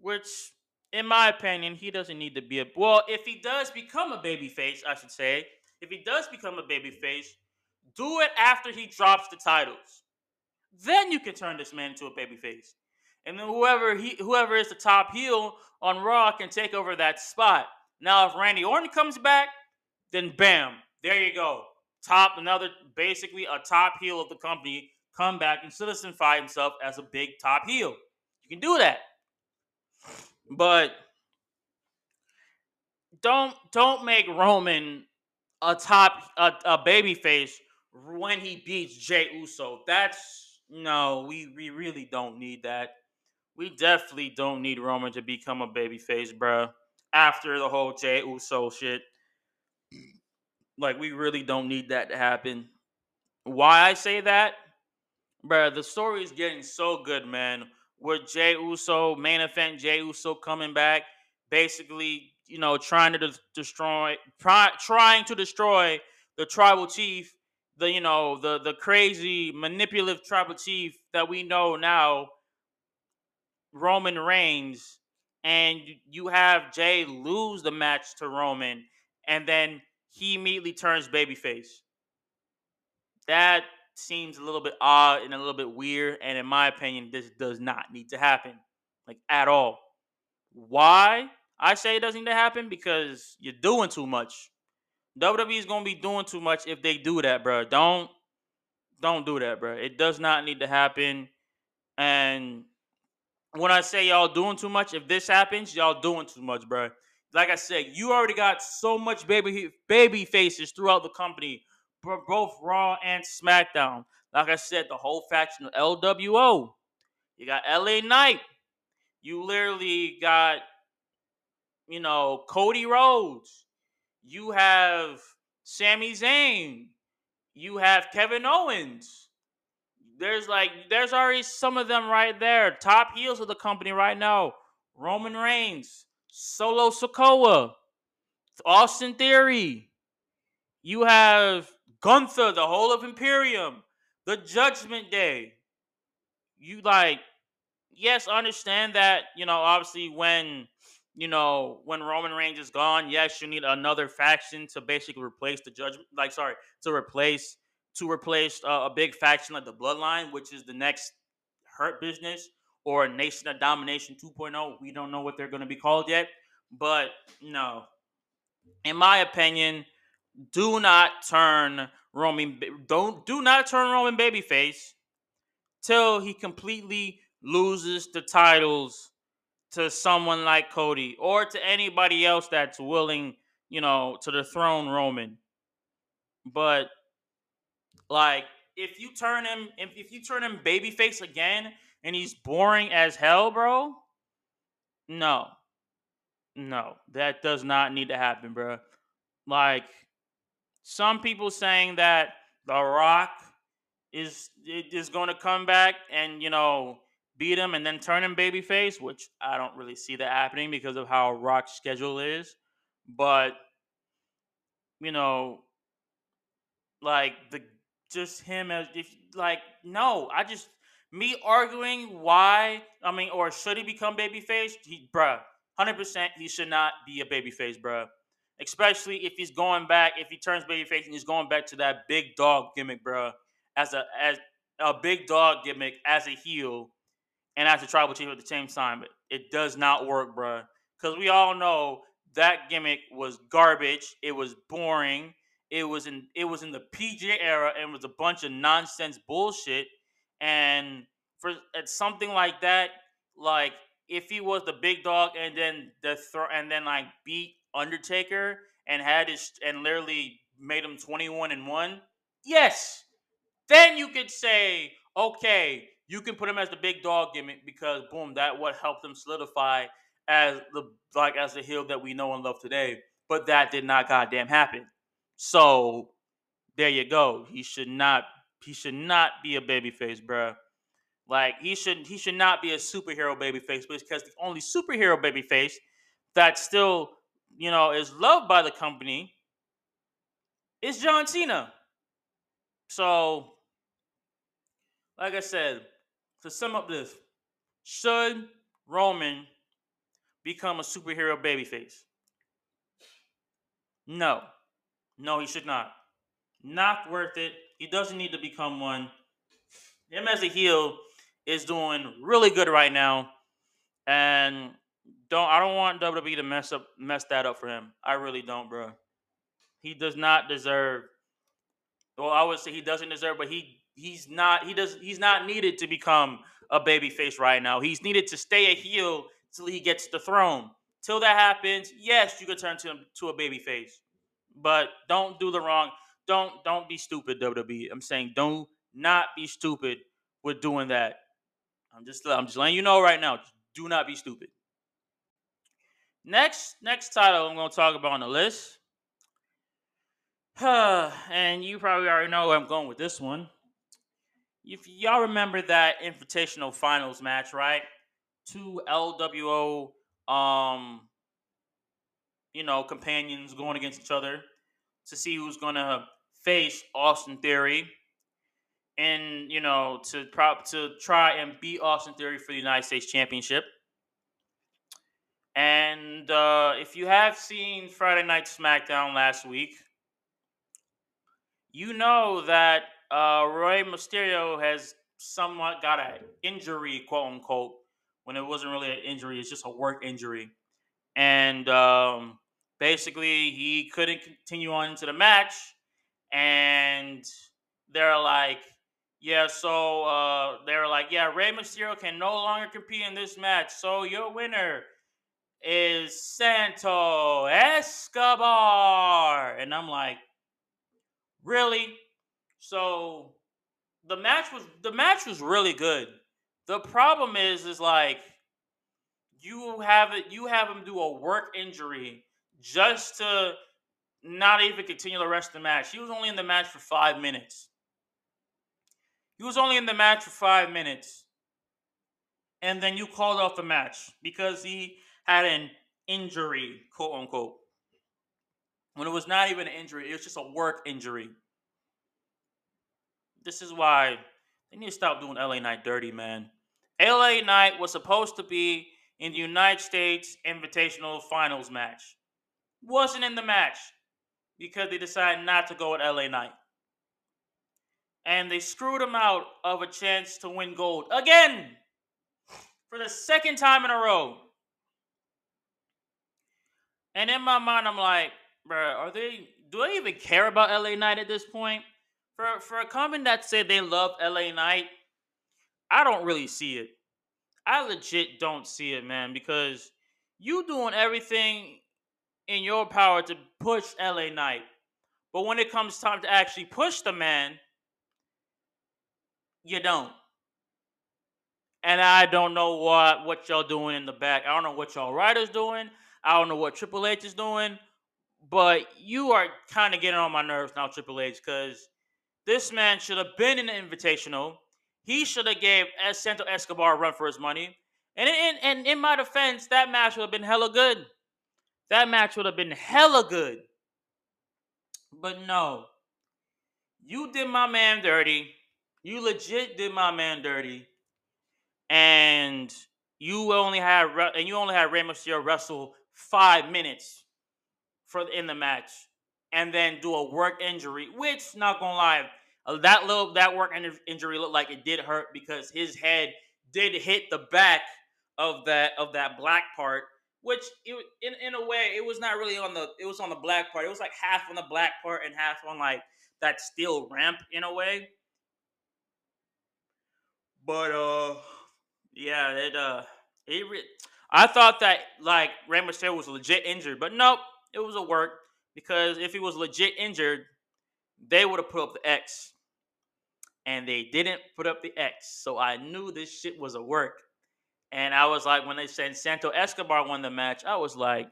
Speaker 1: Which, in my opinion, he doesn't need to be a. Well, if he does become a babyface, I should say, if he does become a babyface, do it after he drops the titles. Then you can turn this man into a babyface. And then whoever he whoever is the top heel on Raw can take over that spot. Now, if Randy Orton comes back, then bam, there you go. Top another basically a top heel of the company come back and solidify himself as a big top heel. You can do that. But don't don't make Roman a top a, a baby face when he beats Jey Uso. That's no, we, we really don't need that. We definitely don't need Roman to become a baby face, bro. After the whole Jey Uso shit. Like we really don't need that to happen. Why I say that? Bro, the story is getting so good, man with Jey Uso, main event Jey Uso coming back, basically, you know, trying to de- destroy, try, trying to destroy the tribal chief, the you know, the the crazy manipulative tribal chief that we know now, Roman Reigns, and you have Jey lose the match to Roman, and then he immediately turns babyface. That seems a little bit odd and a little bit weird. And in my opinion, this does not need to happen, like at all. Why I say it doesn't need to happen? Because you're doing too much. WWE is gonna be doing too much if they do that, bro. Don't don't do that, bro. It does not need to happen. And when I say y'all doing too much, if this happens, y'all doing too much, bro. Like I said, you already got so much baby baby faces throughout the company both Raw and SmackDown. Like I said, the whole faction of LWO. You got LA Knight. You literally got, you know, Cody Rhodes. You have Sami Zayn. You have Kevin Owens. There's like, there's already some of them right there. Top heels of the company right now. Roman Reigns, Solo Sikoa, Austin Theory. You have Gunther, the whole of Imperium, the Judgment Day. You like, yes, understand that, you know, obviously when, you know, when Roman Reigns is gone, yes, you need another faction to basically replace the Judgment, like, sorry, to replace, to replace uh, a big faction like the Bloodline, which is the next Hurt Business or a Nation of Domination 2.0. We don't know what they're going to be called yet, but no. In my opinion, do not turn Roman don't do not turn Roman babyface till he completely loses the titles to someone like Cody or to anybody else that's willing, you know, to dethrone Roman. But like if you turn him if, if you turn him babyface again and he's boring as hell, bro, no. No, that does not need to happen, bro. Like some people saying that The Rock is is going to come back and you know beat him and then turn him babyface, which I don't really see that happening because of how Rock's schedule is. But you know, like the just him as if like no, I just me arguing why I mean or should he become babyface? He bruh, hundred percent he should not be a babyface, bruh especially if he's going back, if he turns babyface and he's going back to that big dog gimmick, bruh, as a as a big dog gimmick as a heel and as a tribal chief at the same time. It does not work, bruh. because we all know that gimmick was garbage. It was boring. It was in it was in the PG era and was a bunch of nonsense bullshit. And for something like that, like if he was the big dog and then the and then like beat Undertaker and had his and literally made him 21 and 1, yes. Then you could say, okay, you can put him as the big dog gimmick because boom, that what helped him solidify as the like as the heel that we know and love today. But that did not goddamn happen. So there you go. He should not he should not be a babyface, bruh. Like he should he should not be a superhero babyface because the only superhero babyface that still, you know, is loved by the company is John Cena. So, like I said, to sum up this, should Roman become a superhero babyface? No. No, he should not. Not worth it. He doesn't need to become one. Him as a heel is doing really good right now. And don't I don't want WWE to mess up mess that up for him. I really don't, bro. He does not deserve well, I would say he doesn't deserve, but he he's not he does he's not needed to become a baby face right now. He's needed to stay a heel till he gets the throne. Till that happens, yes, you can turn to him to a baby face. But don't do the wrong. Don't don't be stupid, WWE. I'm saying don't not be stupid with doing that. I'm just I'm just letting you know right now. Do not be stupid. Next next title I'm gonna talk about on the list. *sighs* and you probably already know where I'm going with this one. If y'all remember that invitational finals match, right? Two LWO um you know companions going against each other to see who's gonna face Austin Theory and you know to prop to try and beat Austin Theory for the United States Championship. And uh, if you have seen Friday Night SmackDown last week, you know that uh, Rey Mysterio has somewhat got an injury, quote unquote, when it wasn't really an injury; it's just a work injury, and um, basically he couldn't continue on into the match, and they're like, yeah, so uh, they're like, yeah, Rey Mysterio can no longer compete in this match, so your winner is Santos Escobar, and I'm like, really? So the match was the match was really good. The problem is, is like you have it, you have him do a work injury just to not even continue the rest of the match. He was only in the match for five minutes. He was only in the match for five minutes. And then you called off the match because he had an injury, quote unquote. When it was not even an injury, it was just a work injury. This is why they need to stop doing LA Knight dirty, man. LA Knight was supposed to be in the United States Invitational Finals match. Wasn't in the match because they decided not to go with LA Knight. And they screwed him out of a chance to win gold again for the second time in a row. And in my mind, I'm like, bro, are they? Do they even care about LA Knight at this point? For for a comment that said they love LA Knight, I don't really see it. I legit don't see it, man, because you doing everything in your power to push LA Knight. But when it comes time to actually push the man, you don't. And I don't know what what y'all doing in the back. I don't know what y'all writers doing. I don't know what Triple H is doing. But you are kind of getting on my nerves now, Triple H, because this man should have been in the invitational. He should have gave Santos Escobar a run for his money. And in, and in my defense, that match would have been hella good. That match would have been hella good. But no. You did my man dirty. You legit did my man dirty. And you only had and you only had Rey Mysterio wrestle five minutes for in the match, and then do a work injury. Which, not gonna lie, that little that work injury looked like it did hurt because his head did hit the back of that of that black part which it, in in a way it was not really on the it was on the black part. It was like half on the black part and half on like that steel ramp in a way. But uh, yeah, it uh, it. Re- I thought that like Rey Mysterio was legit injured, but nope, it was a work because if he was legit injured, they would have put up the X, and they didn't put up the X. So I knew this shit was a work, and I was like, when they said Santos Escobar won the match, I was like,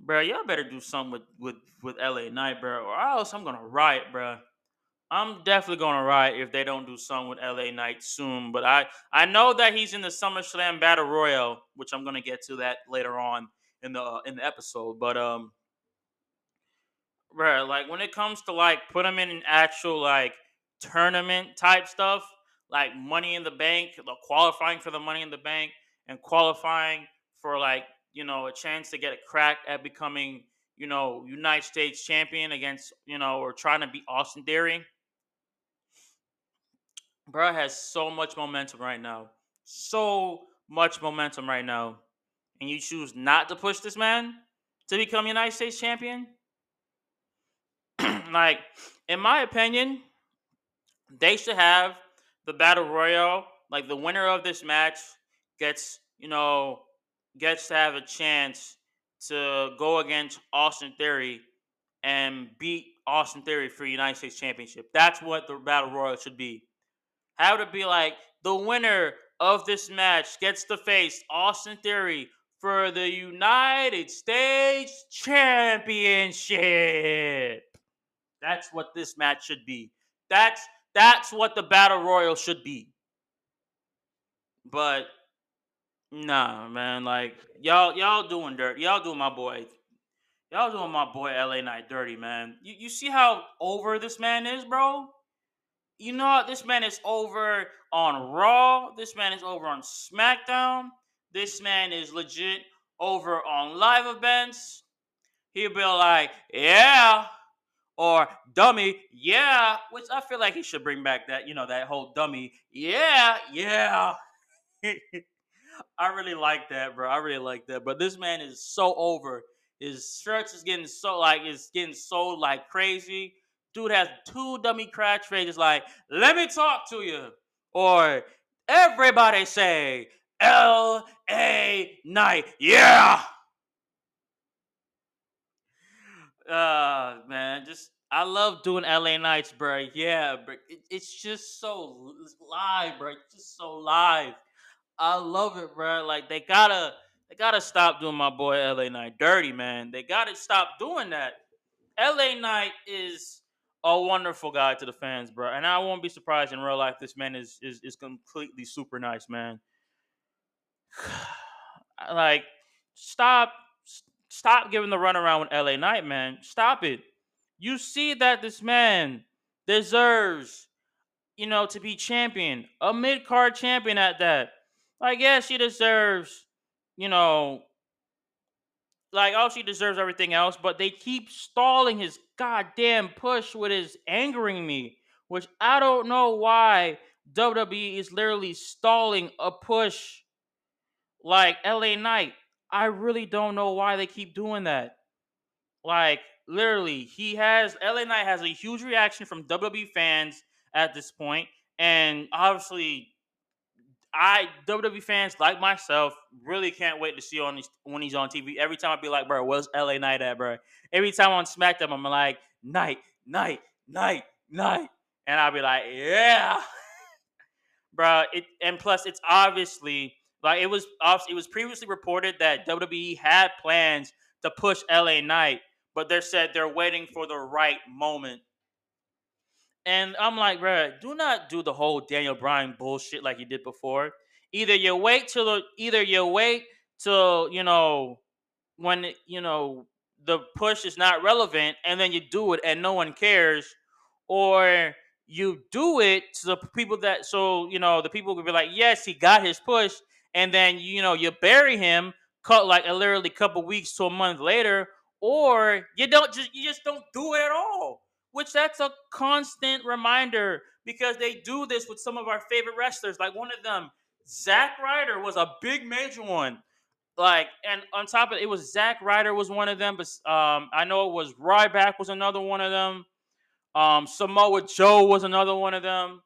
Speaker 1: bro, y'all better do something with with with LA Knight, bro, or else I'm gonna riot, bro. I'm definitely gonna riot if they don't do something with LA Knight soon. But I I know that he's in the SummerSlam Battle Royal, which I'm gonna get to that later on in the uh, in the episode. But um, bro, like when it comes to like put him in an actual like tournament type stuff, like Money in the Bank, the qualifying for the Money in the Bank, and qualifying for like you know a chance to get a crack at becoming you know United States champion against you know or trying to beat Austin Theory bro has so much momentum right now. So much momentum right now. And you choose not to push this man to become United States champion? *clears throat* like, in my opinion, they should have the battle royal. Like the winner of this match gets, you know, gets to have a chance to go against Austin Theory and beat Austin Theory for United States Championship. That's what the battle royal should be. How it be like the winner of this match gets to face Austin Theory for the United States Championship. That's what this match should be. That's that's what the battle royal should be. But nah, man, like y'all y'all doing dirt. Y'all doing my boy. Y'all doing my boy LA Knight dirty, man. You you see how over this man is, bro? you know? This man is over on Raw. This man is over on SmackDown. This man is legit over on live events. He'll be like, yeah, or dummy, yeah, which I feel like he should bring back that, you know, that whole dummy, yeah, yeah. *laughs* I really like that, bro. I really like that. But this man is so over. His shirts is getting so like it's getting so like crazy. Dude has two dummy crash phrases like, let me talk to you. Or everybody say L.A. Knight. Yeah. Uh man, just I love doing LA nights, bro. Yeah, bro. It, it's just so live, bro. It's just so live. I love it, bro. Like they gotta they gotta stop doing my boy LA Knight dirty, man. They gotta stop doing that. LA Knight is a wonderful guy to the fans, bro. And I won't be surprised in real life this man is is, is completely super nice, man. *sighs* like, stop stop giving the runaround with LA Knight, man. Stop it. You see that this man deserves, you know, to be champion, a mid card champion at that. Like, yes, he deserves, you know, like, oh, she deserves everything else, but they keep stalling his goddamn push, which is angering me. Which I don't know why WWE is literally stalling a push like LA Knight. I really don't know why they keep doing that. Like, literally, he has LA Knight has a huge reaction from WWE fans at this point, and obviously I WWE fans like myself really can't wait to see on when he's on TV. Every time I be like, bro, where's LA Knight at, bro? Every time on SmackDown, I'm like, Knight, Knight, Knight, Knight, and I'll be like, yeah, *laughs* bro. It and plus, it's obviously like it was. It was previously reported that WWE had plans to push LA Knight, but they said they're waiting for the right moment and I'm like, bro, do not do the whole Daniel Bryan bullshit like you did before. Either you wait till the, either you wait till you know when you know the push is not relevant, and then you do it and no one cares, or you do it to the people that so you know the people could be like, yes, he got his push, and then you know you bury him, cut like a literally couple weeks to a month later, or you don't just you just don't do it at all which that's a constant reminder because they do this with some of our favorite wrestlers. Like one of them, Zack Ryder was a big major one. Like, and on top of it, it was Zack Ryder was one of them, but um, I know it was Ryback was another one of them. Um, Samoa Joe was another one of them.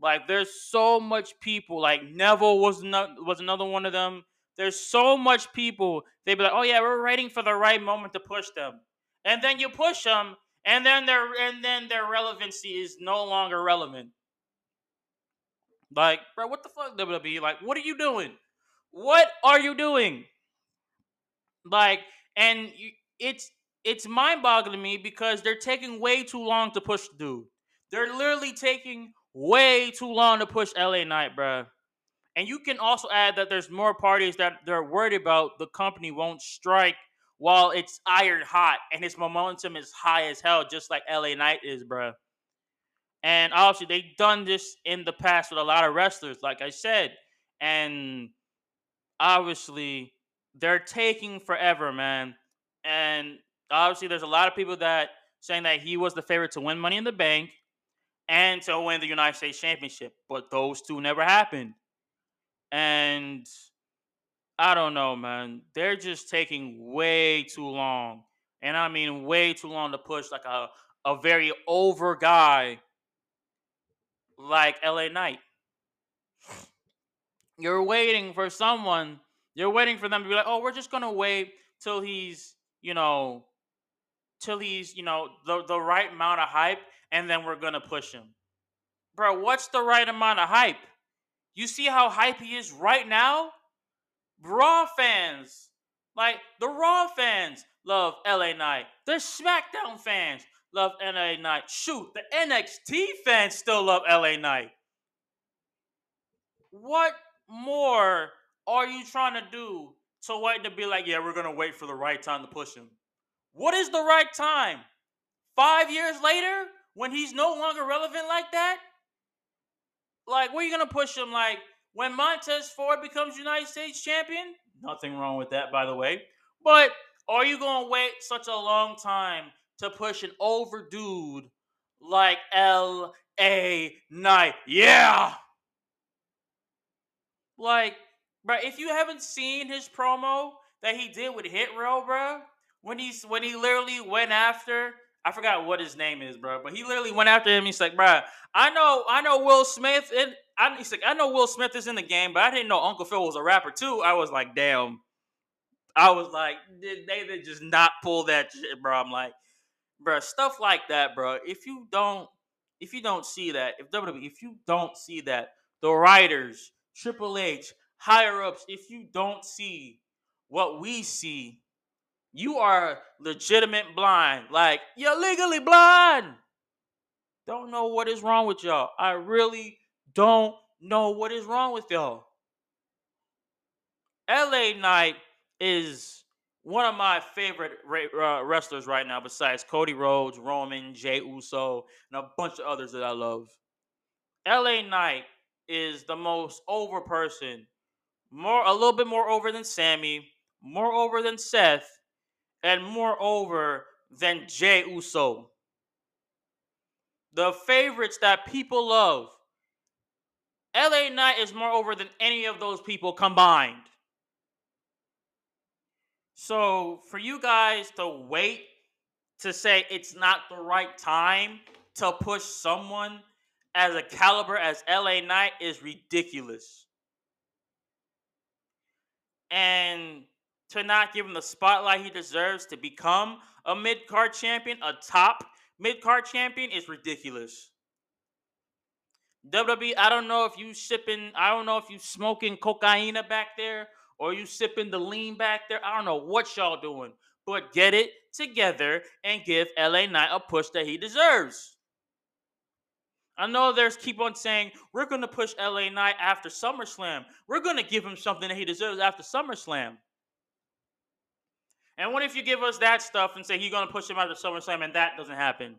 Speaker 1: Like there's so much people. Like Neville was not was another one of them. There's so much people. They'd be like, "Oh yeah, we're waiting for the right moment to push them," and then you push them, and then their and then their relevancy is no longer relevant. Like, bro, what the fuck, WWE? Like, what are you doing? What are you doing? Like, and you, it's it's mind boggling to me because they're taking way too long to push the dude. They're literally taking way too long to push LA Knight, bro. And you can also add that there's more parties that they're worried about the company won't strike while it's iron hot and its momentum is high as hell, just like LA Knight is, bro. And obviously, they've done this in the past with a lot of wrestlers, like I said. And obviously, they're taking forever, man. And obviously, there's a lot of people that saying that he was the favorite to win Money in the Bank and to win the United States Championship, but those two never happened. And I don't know, man. They're just taking way too long. And I mean way too long to push like a, a very over guy like LA Knight. You're waiting for someone, you're waiting for them to be like, oh, we're just gonna wait till he's, you know, till he's, you know, the, the right amount of hype, and then we're gonna push him. Bro, what's the right amount of hype? You see how hype he is right now? Raw fans, like the Raw fans, love LA Knight. The SmackDown fans love LA Knight. Shoot, the NXT fans still love LA Knight. What more are you trying to do to wait to be like, yeah, we're gonna wait for the right time to push him? What is the right time? Five years later, when he's no longer relevant like that? Like, where are you gonna push him? Like, when Montez Ford becomes United States champion? Nothing wrong with that, by the way. But are you gonna wait such a long time to push an over dude like L.A. Knight? Yeah! Like, bro, if you haven't seen his promo that he did with Hit Row, bro, when he's when he literally went after I forgot what his name is, bro, but he literally went after him. He's like, bro, I know, I know Will Smith, and I, he's like, I know Will Smith is in the game, but I didn't know Uncle Phil was a rapper too. I was like, damn. I was like, did they did just not pull that shit, bro? I'm like, bro, stuff like that, bro. If you don't, if you don't see that, if WWE, if you don't see that, the writers, Triple H, higher ups, if you don't see what we see, you are legitimate blind. Like, you're legally blind. Don't know what is wrong with y'all. I really don't know what is wrong with y'all. LA Knight is one of my favorite uh, wrestlers right now, besides Cody Rhodes, Roman, Jey Uso, and a bunch of others that I love. LA Knight is the most over person, more a little bit more over than Sami, more over than Seth, and moreover than Jey Uso. The favorites that people love. LA Knight is more over than any of those people combined. So for you guys to wait to say it's not the right time to push someone as a caliber as LA Knight is ridiculous. And to not give him the spotlight he deserves to become a mid card champion, a top mid card champion, is ridiculous. WWE, I don't know if you sipping, I don't know if you smoking cocaine back there or you sipping the lean back there. I don't know what y'all doing, but get it together and give LA Knight a push that he deserves. I know there's keep on saying we're to push LA Knight after SummerSlam. We're to give him something that he deserves after SummerSlam. And what if you give us that stuff and say you're going to push him out of SummerSlam and that doesn't happen?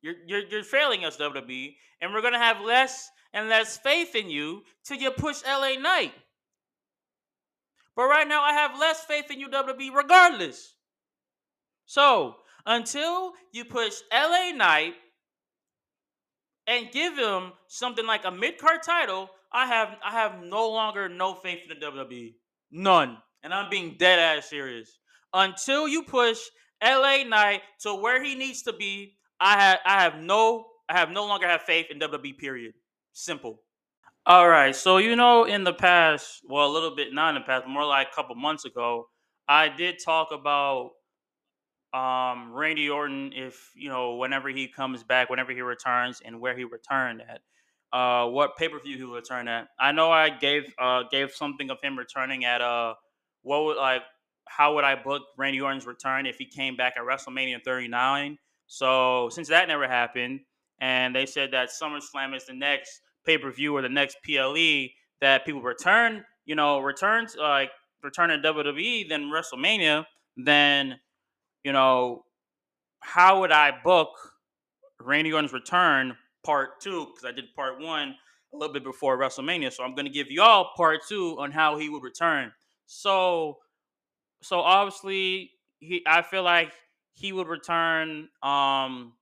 Speaker 1: You're, you're, you're failing us, WWE, and we're going to have less and less faith in you till you push LA Knight. But right now, I have less faith in you, WWE, regardless. So, until you push LA Knight and give him something like a mid card title, I have I have no longer no faith in the WWE. None and I'm being dead ass serious. Until you push LA Knight to where he needs to be, I have I have no I have no longer have faith in WWE. Period. Simple. All right. So you know, in the past, well, a little bit not in the past, more like a couple months ago, I did talk about um Randy Orton if you know whenever he comes back, whenever he returns, and where he returned at. Uh, what pay per view he will return at? I know I gave uh gave something of him returning at uh what would like how would I book Randy Orton's return if he came back at WrestleMania 39? So since that never happened, and they said that SummerSlam is the next pay per view or the next PLE that people return, you know, returns like return to WWE, then WrestleMania, then you know, how would I book Randy Orton's return part two? Because I did part one a little bit before WrestleMania. So I'm gonna give y'all part two on how he would return. So so obviously he I feel like he would return um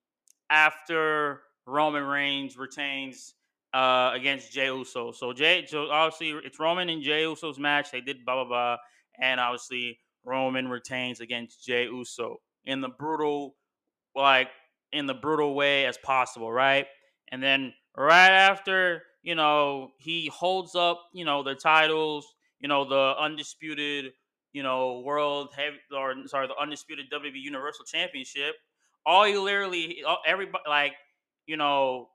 Speaker 1: after Roman Reigns retains uh against Jey Uso. So Jay so obviously it's Roman and Jey Uso's match. They did blah blah blah. And obviously Roman retains against Jey Uso in the brutal, like in the brutal way as possible, right? And then right after, you know, he holds up, you know, the titles, you know, the undisputed, you know, world heavy or sorry, the undisputed WWE Universal Championship. All you literally, everybody, like, you know,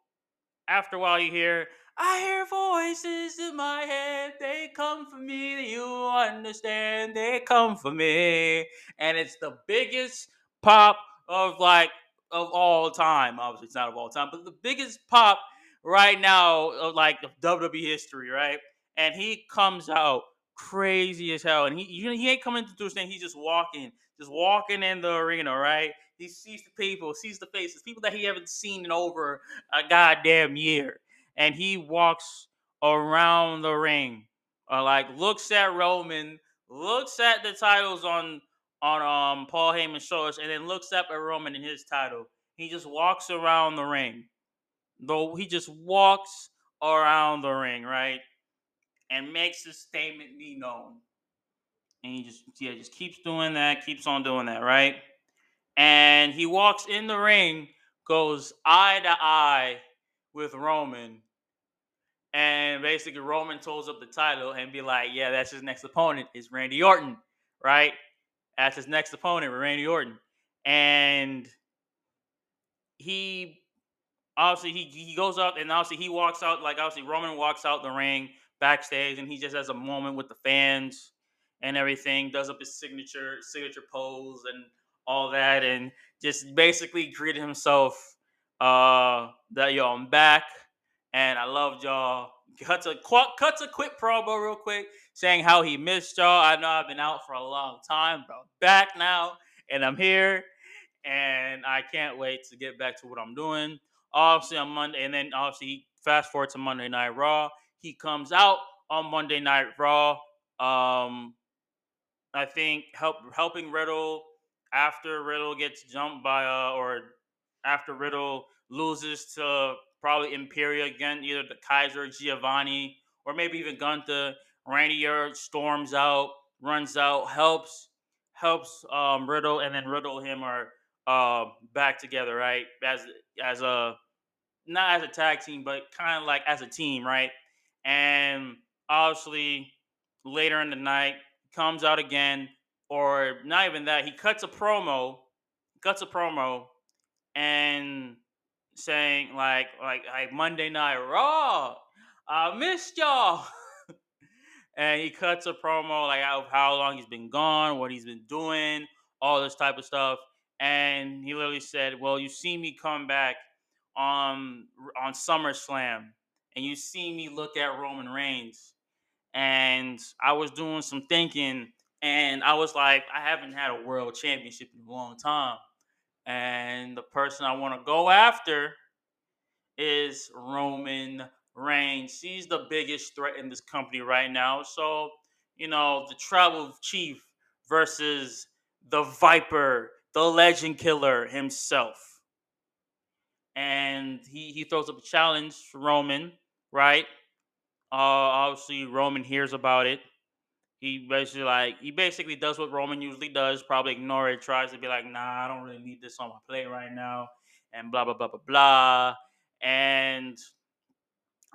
Speaker 1: after a while you hear I hear voices in my head. They come for me. You understand? They come for me. And it's the biggest pop of like of all time. Obviously, it's not of all time, but the biggest pop right now of like WWE history, right? And he comes out crazy as hell. And he he ain't coming to do his thing. He's just walking, just walking in the arena, right? He sees the people, sees the faces, people that he haven't seen in over a goddamn year and he walks around the ring, uh, like looks at Roman, looks at the titles on on um Paul Heyman's shoulders, and then looks up at Roman in his title. He just walks around the ring. Though he just walks around the ring, right? And makes his statement be known. And he just yeah, just keeps doing that, keeps on doing that, right? And he walks in the ring, goes eye to eye with Roman. And basically Roman holds up the title and be like, yeah, that's his next opponent is Randy Orton, right? That's his next opponent, Randy Orton. And he obviously he he goes up and obviously he walks out like obviously Roman walks out the ring backstage and he just has a moment with the fans and everything, does up his signature signature pose and all that, and just basically greeted himself uh, that yo, I'm back, and I loved y'all. Cuts a cuts a quick promo real quick, saying how he missed y'all. I know I've been out for a long time, but I'm back now, and I'm here, and I can't wait to get back to what I'm doing. Obviously on Monday, and then obviously fast forward to Monday Night Raw. He comes out on Monday Night Raw. Um, I think help helping Riddle after Riddle gets jumped by uh, or after Riddle loses to probably Imperium again, either the Kaiser, Giovanni, or maybe even Gunther. Randy storms out, runs out, helps helps um, Riddle, and then Riddle and him are uh, back together, right? As as a not as a tag team, but kind of like as a team, right? And obviously later in the night comes out again, or not even that. He cuts a promo, cuts a promo, and saying like like like Monday Night Raw, I missed y'all. *laughs* and he cuts a promo like of how long he's been gone, what he's been doing, all this type of stuff. And he literally said, "Well, you see me come back on on SummerSlam, and you see me look at Roman Reigns, and I was doing some thinking, and I was like, I haven't had a world championship in a long time." And the person I want to go after is Roman Reigns. He's the biggest threat in this company right now. So, you know, the tribal chief versus the Viper, the legend killer himself. And he, he throws up a challenge for Roman, right? Uh, obviously, Roman hears about it he basically like he basically does what Roman usually does, probably ignore it, tries to be like, nah, I don't really need this on my plate right now, and blah blah blah blah blah. And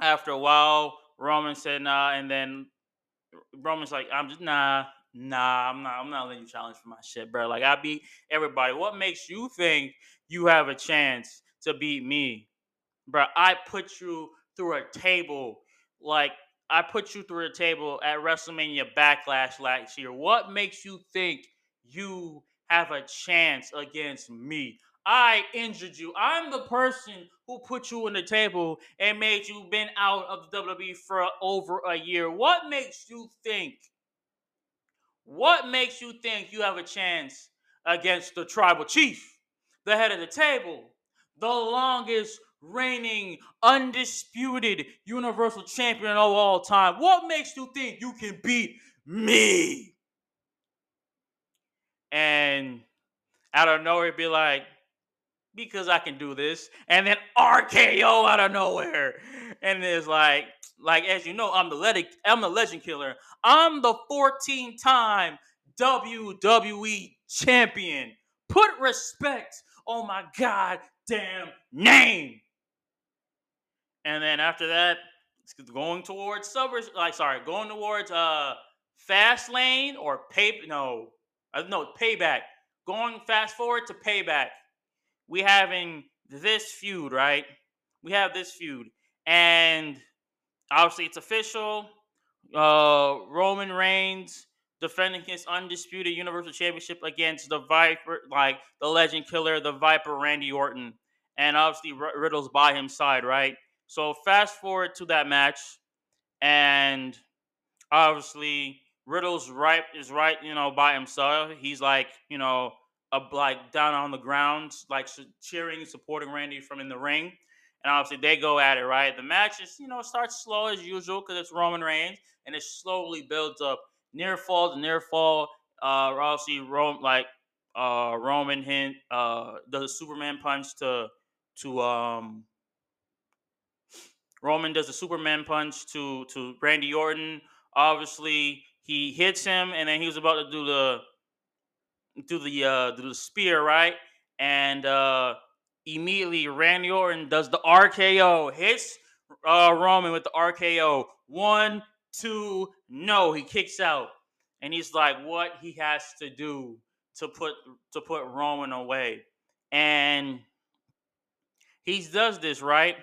Speaker 1: after a while, Roman said nah, and then Roman's like, I'm just nah, nah, I'm not, I'm not letting you challenge for my shit, bro. Like I beat everybody. What makes you think you have a chance to beat me, bro? I put you through a table, like I put you through a table at WrestleMania Backlash last year. What makes you think you have a chance against me? I injured you. I'm the person who put you on the table and made you been out of the WWE for over a year. What makes you think? What makes you think you have a chance against the tribal chief, the head of the table, the longest reigning undisputed universal champion of all time? What makes you think you can beat me? And out of nowhere, be like, because I can do this, and then RKO out of nowhere, and it's like, like as you know, I'm the legend, I'm the legend killer. I'm the 14 time WWE champion. Put respect on my goddamn name. And then after that, going towards suburbs, like sorry, going towards uh Fastlane or pay no, uh, no payback. Going fast forward to payback we having this feud, right? We have this feud, and obviously it's official. Uh, Roman Reigns defending his undisputed Universal Championship against the Viper, like the Legend Killer, the Viper, Randy Orton, and obviously Riddle's by his side, right? So fast forward to that match, and obviously Riddle's right is right, you know, by himself. He's like, you know, a like down on the ground, like cheering, supporting Randy from in the ring. And obviously they go at it, right? The match is, you know, starts slow as usual because it's Roman Reigns, and it slowly builds up. Near fall to near fall. Uh, obviously, Rome like uh Roman hint uh the Superman punch to to um Roman does the Superman punch to to Randy Orton. Obviously, he hits him, and then he was about to do the do the uh do the spear, right? And uh immediately Randy Orton does the RKO, hits uh Roman with the RKO. One, two, no, he kicks out. And he's like, what he has to do to put to put Roman away. And he does this, right?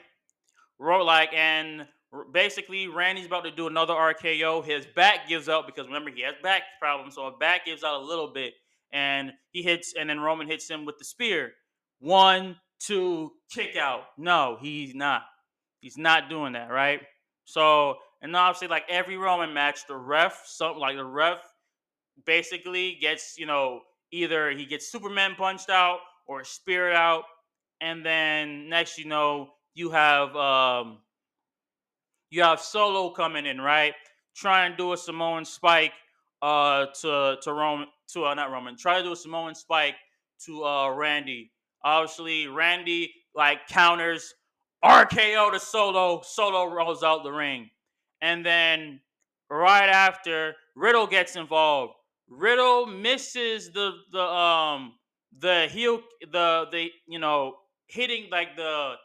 Speaker 1: Wrote like and basically Randy's about to do another RKO. His back gives out because remember he has back problems, so his back gives out a little bit and he hits, and then Roman hits him with the spear. One, two, kick out. No, he's not. He's not doing that, right? So, and obviously, like every Roman match, the ref, something like the ref basically gets, you know, either he gets Superman punched out or speared out, and then next you know, you have um you have Solo coming in, right? Try and do a Samoan spike uh to to Roman to uh, not Roman. Try to do a Samoan spike to uh Randy. Obviously, Randy like counters RKO to Solo. Solo rolls out the ring, and then right after Riddle gets involved. Riddle misses the the um the heel the the you know hitting like the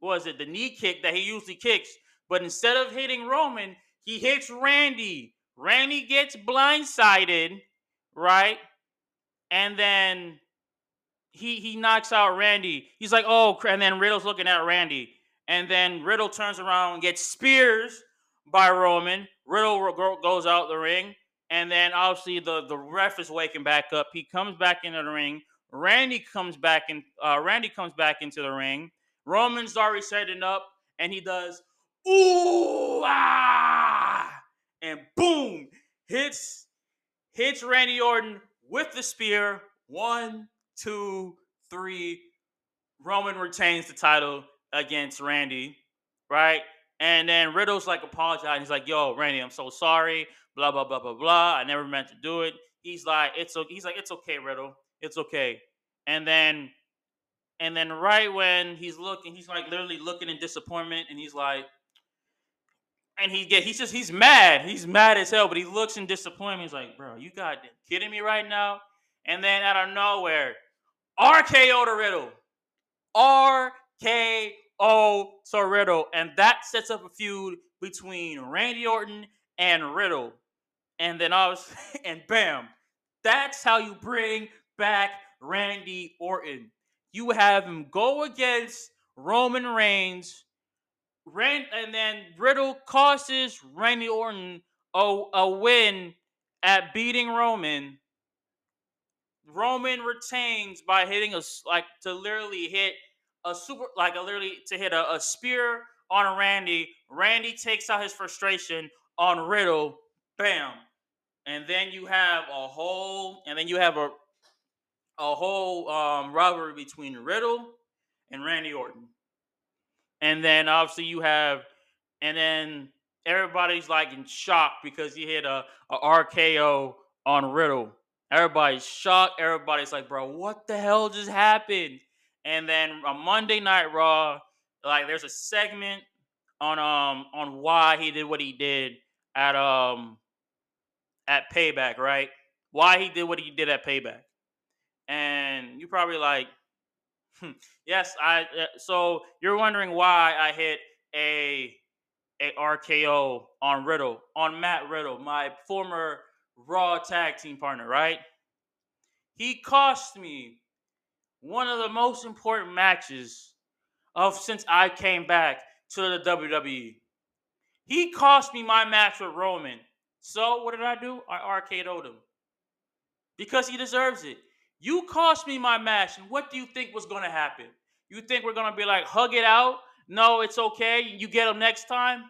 Speaker 1: was it the knee kick that he usually kicks, but instead of hitting Roman, he hits Randy. Randy gets blindsided right? And then he he knocks out Randy. He's like, oh, and then Riddle's looking at Randy, and then Riddle turns around and gets spears by Roman. Riddle goes out the ring, and then obviously the the ref is waking back up. He comes back into the ring. Randy comes back in. Uh, Randy comes back into the ring. Roman's already setting up, and he does ooh ah, and boom hits hits Randy Orton with the spear. One, two, three. Roman retains the title against Randy, right? And then Riddle's like apologizing. He's like, "Yo, Randy, I'm so sorry." Blah blah blah blah blah. I never meant to do it. He's like, "It's okay." He's like, "It's okay, Riddle. It's okay." And then, and then right when he's looking, he's like literally looking in disappointment, and he's like, and he get he's just he's mad. He's mad as hell, but he looks in disappointment. He's like, bro, you got kidding me right now? And then out of nowhere, RKO to Riddle. RKO to Riddle, and that sets up a feud between Randy Orton and Riddle. And then I was, *laughs* and bam, that's how you bring back Randy Orton. You have him go against Roman Reigns, and then Riddle causes Randy Orton a, a win at beating Roman. Roman retains by hitting a like to literally hit a super like a literally to hit a, a spear on Randy. Randy takes out his frustration on Riddle. Bam. And then you have a whole and then you have a a whole um, rivalry between Riddle and Randy Orton. And then obviously you have and then everybody's like in shock because he hit a, a RKO on Riddle. Everybody's shocked. Everybody's like, bro, what the hell just happened? And then on Monday Night Raw, like there's a segment on um on why he did what he did at um at Payback, right? Why he did what he did at Payback. And you probably like, hmm, yes, I. Uh, so you're wondering why I hit a a RKO on Riddle on Matt Riddle, my former Raw tag team partner, right? He cost me one of the most important matches of since I came back to the WWE. He cost me my match with Roman. So what did I do? I RKO'd him. Because he deserves it. You cost me my match, and what do you think was gonna happen? You think we're gonna be like, hug it out? No, it's okay. You get him next time?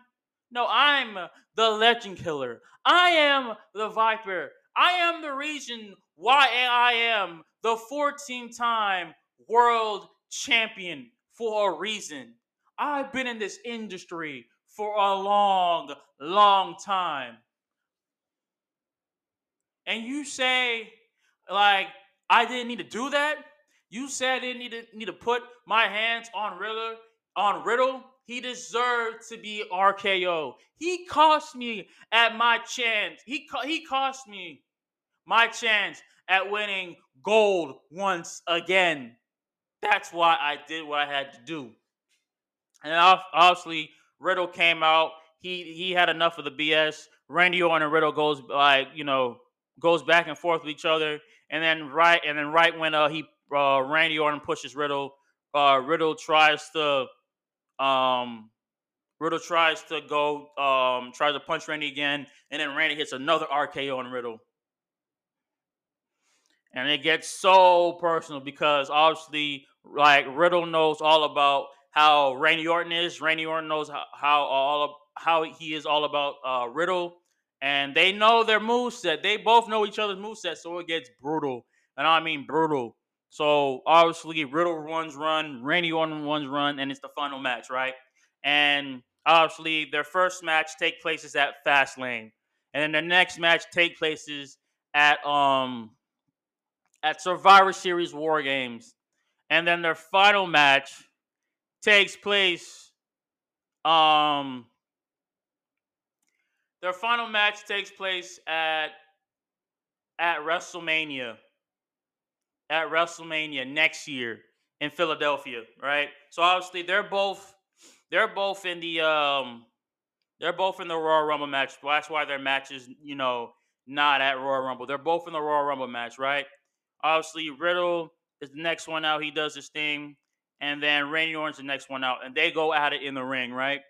Speaker 1: No, I'm the legend killer. I am the Viper. I am the reason why I am the 14 time world champion for a reason. I've been in this industry for a long, long time. And you say, like, I didn't need to do that? You said I didn't need to need to put my hands on Riddle on Riddle he deserved to be RKO. He cost me at my chance. He he cost me my chance at winning gold once again. That's why I did what I had to do. And obviously, Riddle came out. He he had enough of the BS. Randy Orton and Riddle goes like you know goes back and forth with each other, and then right and then right when uh he uh, Randy Orton pushes Riddle, uh, Riddle tries to um, Riddle tries to go, um, tries to punch Randy again, and then Randy hits another RKO on Riddle. And it gets so personal because obviously, like Riddle knows all about how Randy Orton is. Randy Orton knows how, how all how he is all about uh, Riddle, and they know their moveset. They both know each other's moveset, so it gets brutal. And I mean brutal. So obviously, Riddle runs run, Randy Orton runs run, and it's the final match, right? And obviously, their first match take places at Fastlane, and then the next match take places at um at Survivor Series War Games, and then their final match takes place um their final match takes place at at WrestleMania at WrestleMania next year in Philadelphia, right? So obviously they're both they're both in the um they're both in the Royal Rumble match. That's why their match is, you know, not at Royal Rumble. They're both in the Royal Rumble match, right? Obviously, Riddle is the next one out. He does his thing. And then Randy Orton's the next one out. And they go at it in the ring, right?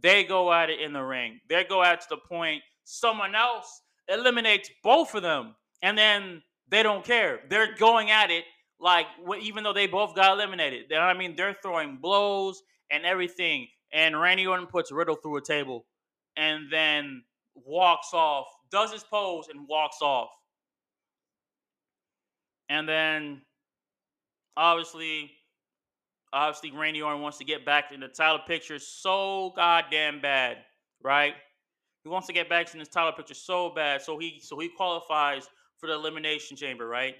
Speaker 1: They go at it in the ring. They go at the point someone else eliminates both of them. And then they don't care. They're going at it like even though they both got eliminated. Know I mean? They're throwing blows and everything. And Randy Orton puts Riddle through a table and then walks off, does his pose and walks off. And then obviously, obviously Randy Orton wants to get back in the title picture so goddamn bad, right? He wants to get back in his title picture so bad. So he so he qualifies for the Elimination Chamber, right?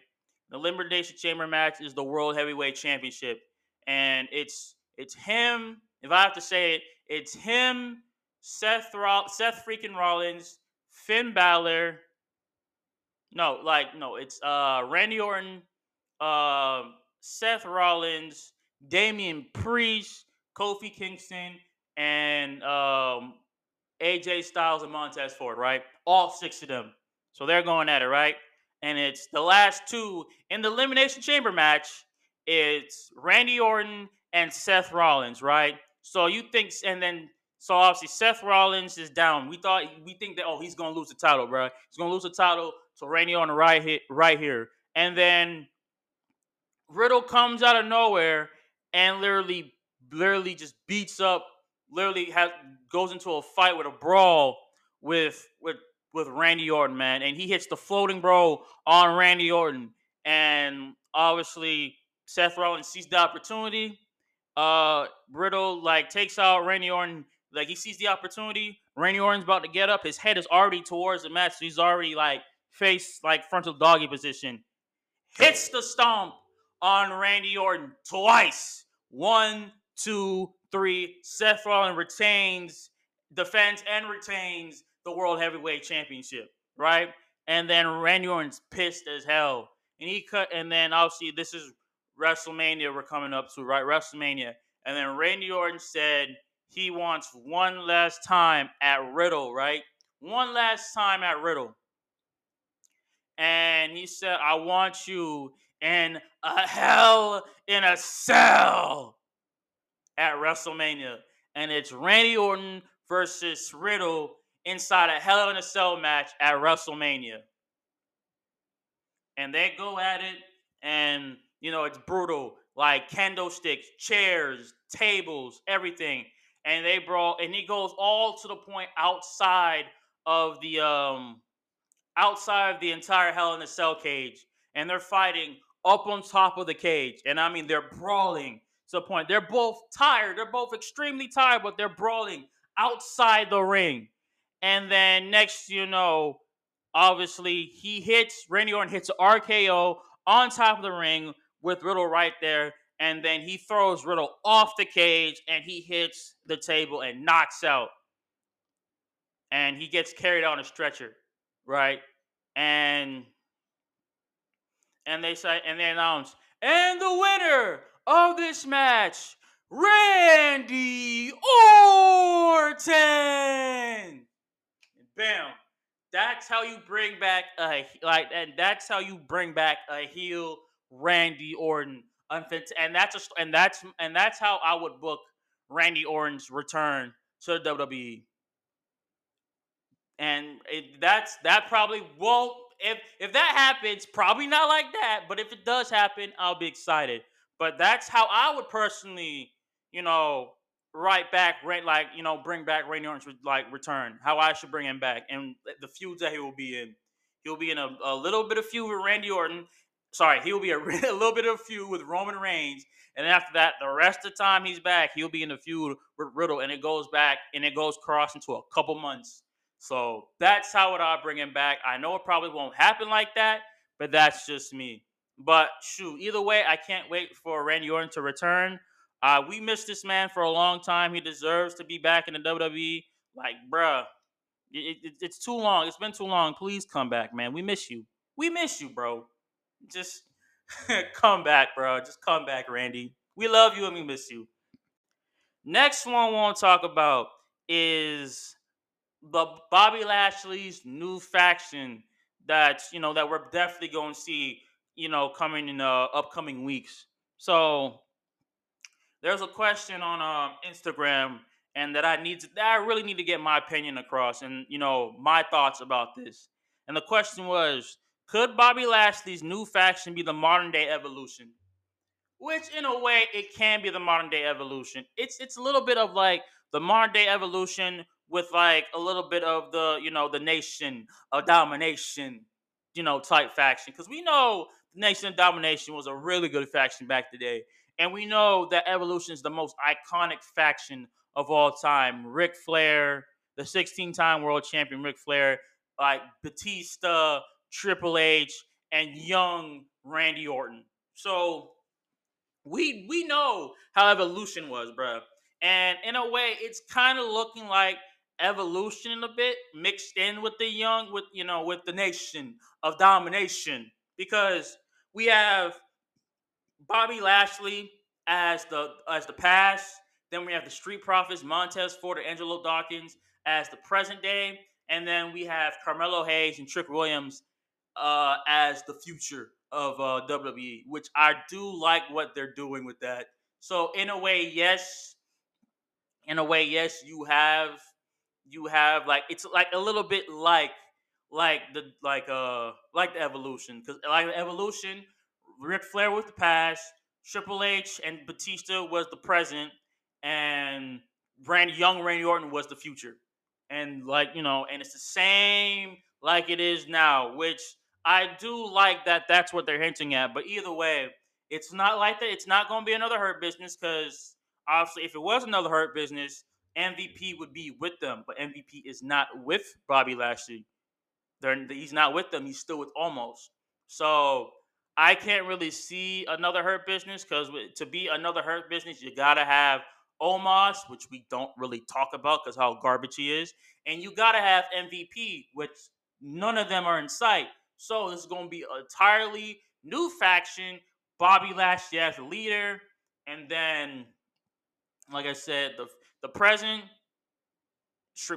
Speaker 1: The Elimination Chamber match is the World Heavyweight Championship, and it's it's him. If I have to say it, it's him, Seth Roll- Seth freaking Rollins, Finn Balor. No, like no, it's uh Randy Orton, uh, Seth Rollins, Damian Priest, Kofi Kingston, and um, AJ Styles and Montez Ford, right? All six of them. So they're going at it, right? And it's the last two in the Elimination Chamber match. It's Randy Orton and Seth Rollins, right? So you think, and then so obviously Seth Rollins is down. We thought we think that oh he's gonna lose the title, bro. He's gonna lose the title to Randy Orton right hit right here, and then Riddle comes out of nowhere and literally, literally just beats up, literally has goes into a fight with a brawl with with with Randy Orton, man, and he hits the floating bro on Randy Orton, and obviously Seth Rollins sees the opportunity. Uh, like takes out Randy Orton, like he sees the opportunity. Randy Orton's about to get up. His head is already towards the mat, So he's already like face like frontal doggy position. Hits the stomp on Randy Orton twice. One, two, three. Seth Rollins retains, defends, and retains the World Heavyweight Championship, right? And then Randy Orton's pissed as hell. And he cut, and then obviously this is WrestleMania we're coming up to, right? WrestleMania. And then Randy Orton said he wants one last time at Riddle, right? One last time at Riddle. And he said, I want you in a hell in a cell at WrestleMania. And it's Randy Orton versus Riddle inside a Hell in a Cell match at WrestleMania. And they go at it, and you know, it's brutal. Like candlesticks, chairs, tables, everything. And they brawl, and it goes all to the point outside of the um outside of the entire Hell in a Cell cage. And they're fighting up on top of the cage. And I mean they're brawling to the point. They're both tired. They're both extremely tired, but they're brawling outside the ring. And then next, you know, obviously he hits Randy Orton hits RKO on top of the ring with Riddle right there, and then he throws Riddle off the cage and he hits the table and knocks out. And he gets carried on a stretcher, right? And and they say and they announce and the winner of this match, Randy Orton. Bam. That's how you bring back a like, and that's how you bring back a heel Randy Orton. And that's a, and that's and that's how I would book Randy Orton's return to WWE. And it, that's that probably won't if if that happens, probably not like that. But if it does happen, I'll be excited. But that's how I would personally, you know, right back, like you know, bring back Randy Orton's like return. How I should bring him back and the feuds that he will be in. He'll be in a, a little bit of feud with Randy Orton. Sorry, he'll be a, *laughs* a little bit of feud with Roman Reigns, and after that, the rest of the time he's back, he'll be in a feud with Riddle, and it goes back and it goes cross into a couple months. So that's how would I bring him back. I know it probably won't happen like that, but that's just me. But shoot, either way, I can't wait for Randy Orton to return. Uh, we missed this man for a long time. He deserves to be back in the WWE. Like, bruh, it, it, it's too long. It's been too long. Please come back, man. We miss you. We miss you, bro. Just *laughs* come back, bro. Just come back, Randy. We love you and we miss you. Next one I want to talk about is the Bobby Lashley's new faction that you know that we're definitely going to see you know coming in the upcoming weeks. So there's a question on uh, Instagram, and that I need to, that I really need to get my opinion across, and you know my thoughts about this. And the question was, could Bobby Lashley's new faction be the modern day evolution? Which, in a way, it can be the modern day evolution. It's it's a little bit of like the modern day evolution with like a little bit of the you know the nation of domination, you know, type faction. Because we know the nation of domination was a really good faction back today and we know that Evolution is the most iconic faction of all time. Ric Flair, the 16 time world champion Ric Flair, like Batista, Triple H, and young Randy Orton. So we we know how Evolution was, bro. And in a way, it's kind of looking like Evolution a bit mixed in with the young, with you know, with the nation of domination. Because we have Bobby Lashley as the as the past, Then we have the Street Profits, Montez Ford, Angelo Dawkins as the present day, and then we have Carmelo Hayes and Trick Williams uh, as the future of uh, WWE, which I do like what they're doing with that. So in a way, yes, in a way, yes, you have you have like it's like a little bit like like the like uh like the evolution because like the evolution, Ric Flair was the past, Triple H and Batista was the present, and Randy Young Randy Orton was the future, and like you know, and it's the same like it is now, which I do like that. That's what they're hinting at, but either way, it's not like that. It's not going to be another hurt business because obviously, if it was another hurt business, MVP would be with them, but MVP is not with Bobby Lashley. They're, he's not with them. He's still with Omos. So I can't really see another hurt business because to be another hurt business, you gotta have Omos, which we don't really talk about because how garbage he is, and you gotta have MVP, which none of them are in sight. So this is gonna be an entirely new faction. Bobby Lashley as the leader, and then, like I said, the the present,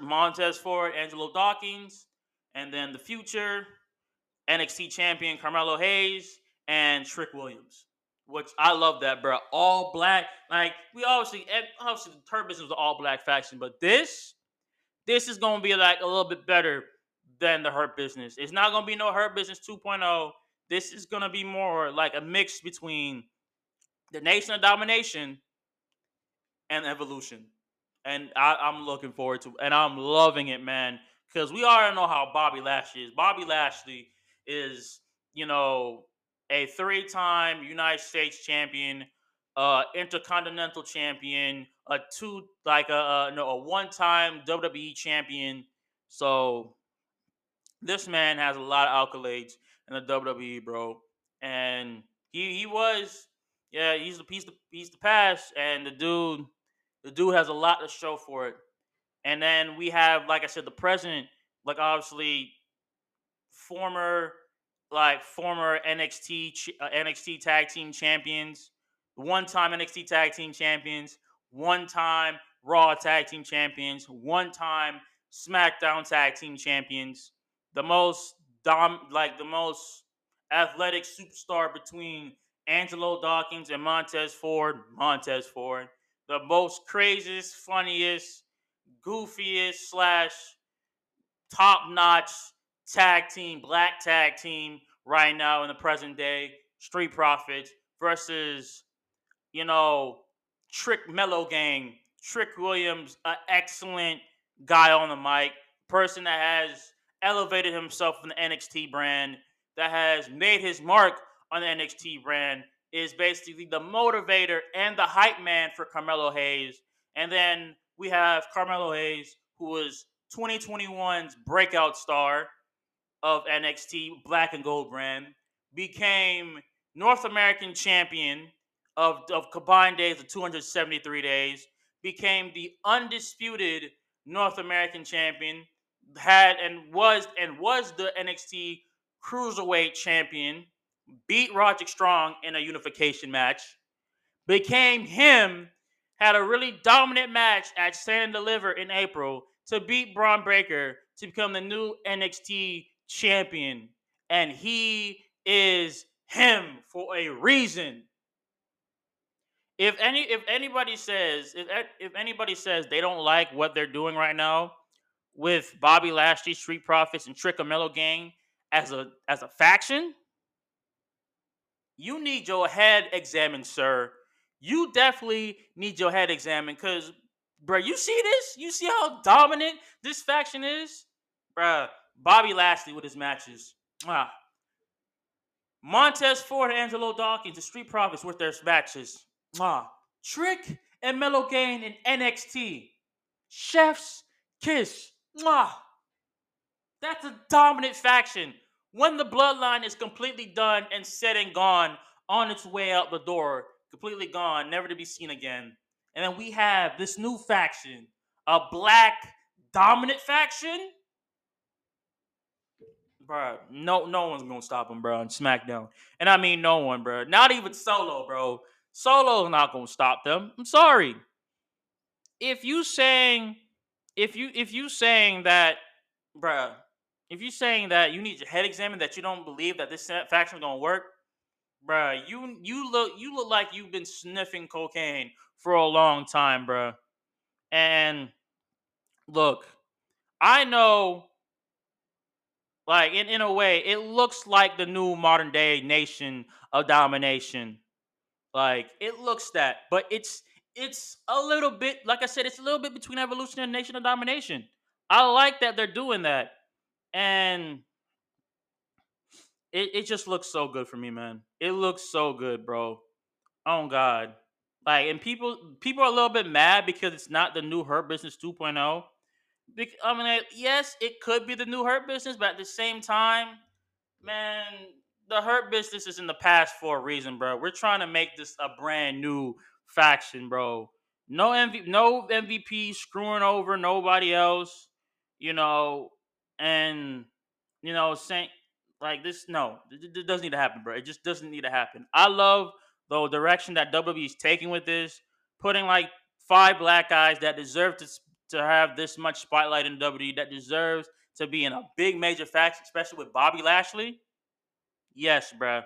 Speaker 1: Montez Ford, Angelo Dawkins, and then the future, NXT champion Carmelo Hayes and Trick Williams. Which I love that, bro. All black. Like we obviously, eh, obviously the Hurt Business was all black faction, but this, this is gonna be like a little bit better than the Hurt Business. It's not gonna be no Hurt Business 2.0. This is gonna be more like a mix between the Nation of Domination and Evolution and I, am looking forward to, and I'm loving it, man. Because we already know how Bobby Lashley is. Bobby Lashley is, you know, a three-time United States champion, uh, intercontinental champion, a two like a, a no a one-time WWE champion. So this man has a lot of accolades in the WWE, bro. And he he was, yeah, he's the piece the he's the past, and the dude the dude has a lot to show for it. And then we have, like I said, the president, like obviously former, like former NXT uh, NXT Tag Team Champions, one-time NXT Tag Team Champions, one-time Raw Tag Team Champions, one-time SmackDown Tag Team Champions, the most dom, like the most athletic superstar between Angelo Dawkins and Montez Ford, Montez Ford, the most craziest, funniest, goofiest slash top notch tag team, black tag team right now in the present day. Street Profits versus, you know, Trick Melo Gang. Trick Williams, an excellent guy on the mic, person that has elevated himself in the NXT brand, that has made his mark on the NXT brand, is basically the motivator and the hype man for Carmelo Hayes. And then we have Carmelo Hayes, who was 2021's breakout star of NXT Black and Gold brand, became North American champion of, of combined days of 273 days, became the undisputed North American champion, had and was and was the NXT Cruiserweight champion beat Roderick Strong in a unification match, became him, had a really dominant match at Stand and Deliver in April to beat Bron Breakker to become the new NXT champion. And he is him for a reason. If any if anybody says if if anybody says they don't like what they're doing right now with Bobby Lashley, Street Profits, and Trick Melo Gang as a as a faction, you need your head examined, sir. You definitely need your head examined because, bro, you see this? You see how dominant this faction is? Bruh, Bobby Lashley with his matches. Ah. Montez Ford and Angelo Dawkins, the Street Profits with their matches. Ah. Trick and Melo Gang in NXT. Chef's Kiss. Mwah. That's a dominant faction when the bloodline is completely done and said and gone on its way out the door, completely gone, never to be seen again. And then we have this new faction, a black dominant faction. Bro, no, no one's gonna stop him, bro, on SmackDown. And I mean no one, bro. Not even Solo, bro. Solo's not gonna stop them. I'm sorry. if you saying if you if you saying that, bruh, if you're saying that you need your head examined that you don't believe that this faction is gonna work, bruh, you you look you look like you've been sniffing cocaine for a long time, bruh. And look, I know like in, in a way, it looks like the new modern day nation of domination. Like it looks that, but it's it's a little bit like I said, it's a little bit between evolution and nation of domination. I like that they're doing that. And it, it just looks so good for me, man. It looks so good, bro. Oh God. Like and people people are a little bit mad because it's not the new Hurt Business 2.0. I mean, yes, it could be the new Hurt Business, but at the same time, man, the Hurt Business is in the past for a reason, bro. We're trying to make this a brand new faction, bro. No MV, no MVP screwing over nobody else, you know, and you know, saying like this. No, it, doesn't need to happen, bro. It just doesn't need to happen. I love the direction that WWE is taking with this, putting like five black guys that deserve to to have this much spotlight in WWE, that deserves to be in a big major faction, especially with Bobby Lashley. Yes, bro.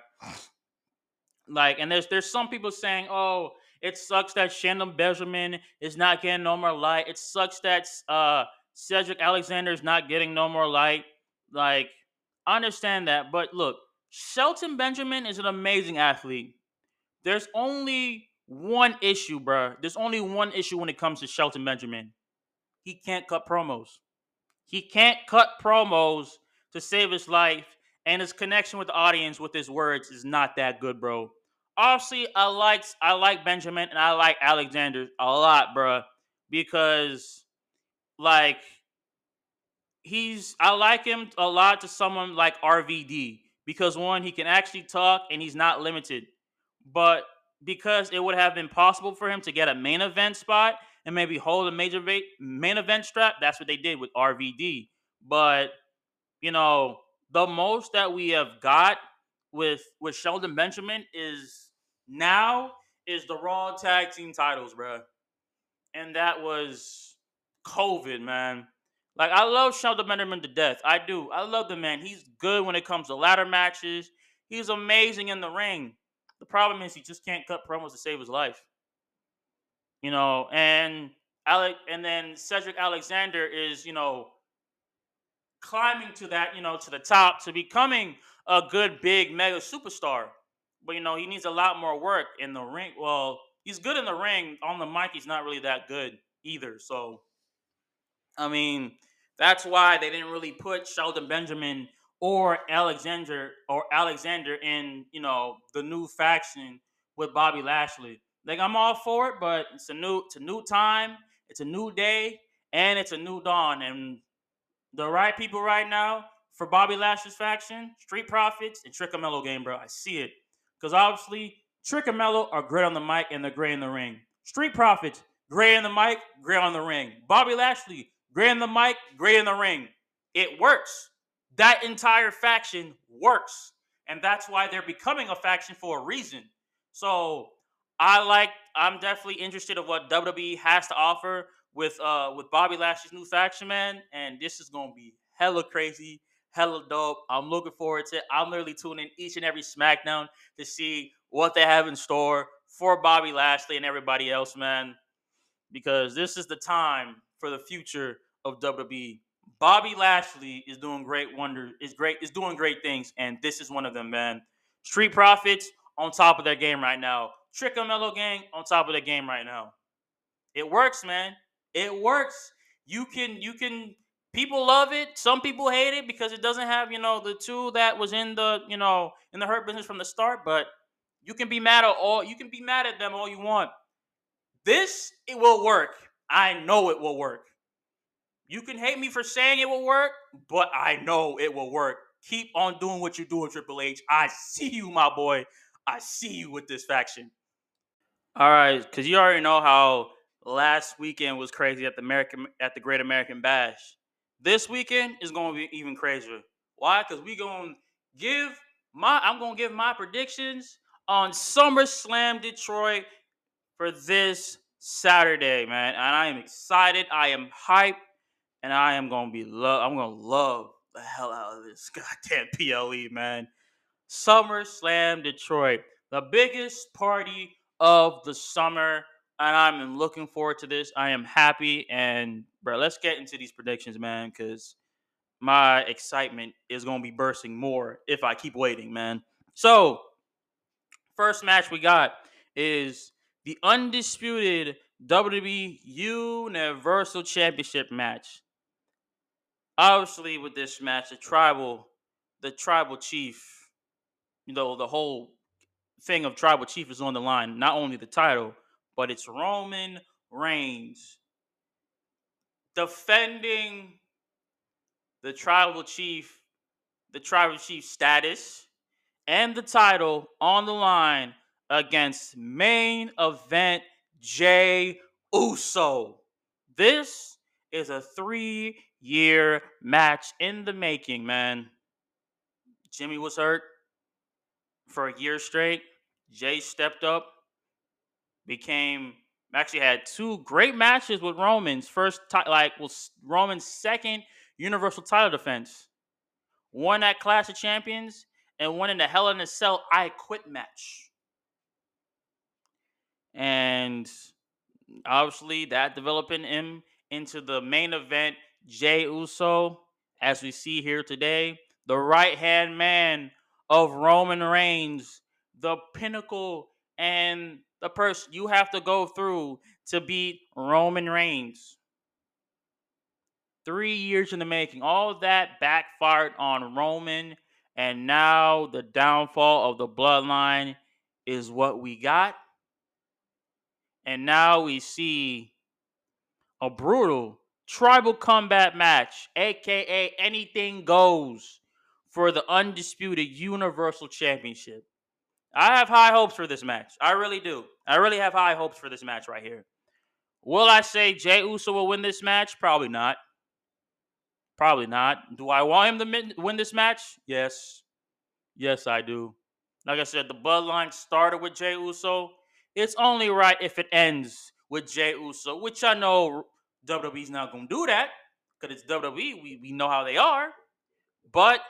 Speaker 1: Like, and there's there's some people saying, oh, it sucks that Shelton Benjamin is not getting no more light. It sucks that uh, Cedric Alexander is not getting no more light. Like, I understand that, but look, Shelton Benjamin is an amazing athlete. There's only one issue, bro. There's only one issue when it comes to Shelton Benjamin. He can't cut promos. He can't cut promos to save his life, and his connection with the audience with his words is not that good, bro obviously I like I like Benjamin and I like Alexander a lot, bro, because like he's I like him a lot to someone like RVD because one he can actually talk and he's not limited, but because it would have been possible for him to get a main event spot and maybe hold a major va- main event strap, that's what they did with RVD. But you know, the most that we have got with with Shelton Benjamin is now is the Raw Tag Team titles, bro. And that was COVID, man. Like I love Shelton Benjamin to death. I do. I love the man. He's good when it comes to ladder matches. He's amazing in the ring. The problem is he just can't cut promos to save his life. You know, and Alec and then Cedric Alexander is, you know, climbing to that, you know, to the top to becoming a good big mega superstar but you know he needs a lot more work in the ring. Well, he's good in the ring. On the mic, he's not really that good either. So, I mean, that's why they didn't really put Shelton Benjamin or Alexander or Alexander in you know the new faction with Bobby Lashley. Like I'm all for it, but it's a new it's a new time, it's a new day, and it's a new dawn. And the right people right now for Bobby Lashley's faction, Street Profits and Trick Melo game, bro. I see it. Because obviously, Trick and Melo are great on the mic and they're great in the ring. Street Profits, great in the mic, great on the ring. Bobby Lashley, great in the mic, great in the ring. It works. That entire faction works. And that's why they're becoming a faction for a reason. So I like I'm definitely interested of what WWE has to offer with uh with Bobby Lashley's new faction, man. And this is gonna be hella crazy hella dope. I'm looking forward to it. I'm literally tuning in each and every SmackDown to see what they have in store for Bobby Lashley and everybody else, man. Because this is the time for the future of WWE. Bobby Lashley is doing great wonders, is great, is doing great things, and this is one of them, man. Street Profits on top of their game right now. Trick Melo Gang on top of their game right now. It works, man. It works. You can you can people love it. Some people hate it because it doesn't have, you know, the two that was in the, you know, in the hurt business from the start. But you can be mad at all. You can be mad at them all you want. This it will work. I know it will work. You can hate me for saying it will work, but I know it will work. Keep on doing what you're doing, Triple H. I see you, my boy. I see you with this faction. All right, because you already know how last weekend was crazy at the American at the Great American Bash. This weekend is going to be even crazier. Why? Because we going to give my, I'm going to give my predictions on SummerSlam Detroit for this Saturday, man. And I am excited. I am hyped. And I am gonna be love. I'm gonna love the hell out of this *laughs* goddamn PLE, man. SummerSlam Detroit, the biggest party of the summer, and I'm looking forward to this. I am happy, and bro, let's get into these predictions, man, because my excitement is gonna be bursting more if I keep waiting, man. So, first match we got is the undisputed WWE Universal Championship match. Obviously, with this match, the tribal, the tribal chief, you know, the whole thing of tribal chief is on the line. Not only the title, but it's Roman Reigns defending the tribal chief, the tribal chief status, and the title on the line against main event Jey Uso. This is a three year match in the making, man. Jimmy was hurt for a year straight. Jay stepped up, became actually had two great matches with Roman's first like was Roman's second Universal title defense. One at Clash of Champions and one in the Hell in a Cell I Quit match. And obviously that developing him into the main event, Jey Uso, as we see here today, the right hand man of Roman Reigns, the pinnacle and the person you have to go through to beat Roman Reigns. Three years in the making. All that backfired on Roman, and now the downfall of the bloodline is what we got. And now we see a brutal tribal combat match, aka anything goes, for the undisputed Universal Championship. I have high hopes for this match. I really do. I really have high hopes for this match right here. Will I say Jey Uso will win this match? Probably not. Probably not. Do I want him to win this match? Yes. Yes, I do. Like I said, the bloodline started with Jey Uso. It's only right if it ends with Jey Uso, which I know WWE's not to do that because it's WWE. We, we know how they are. But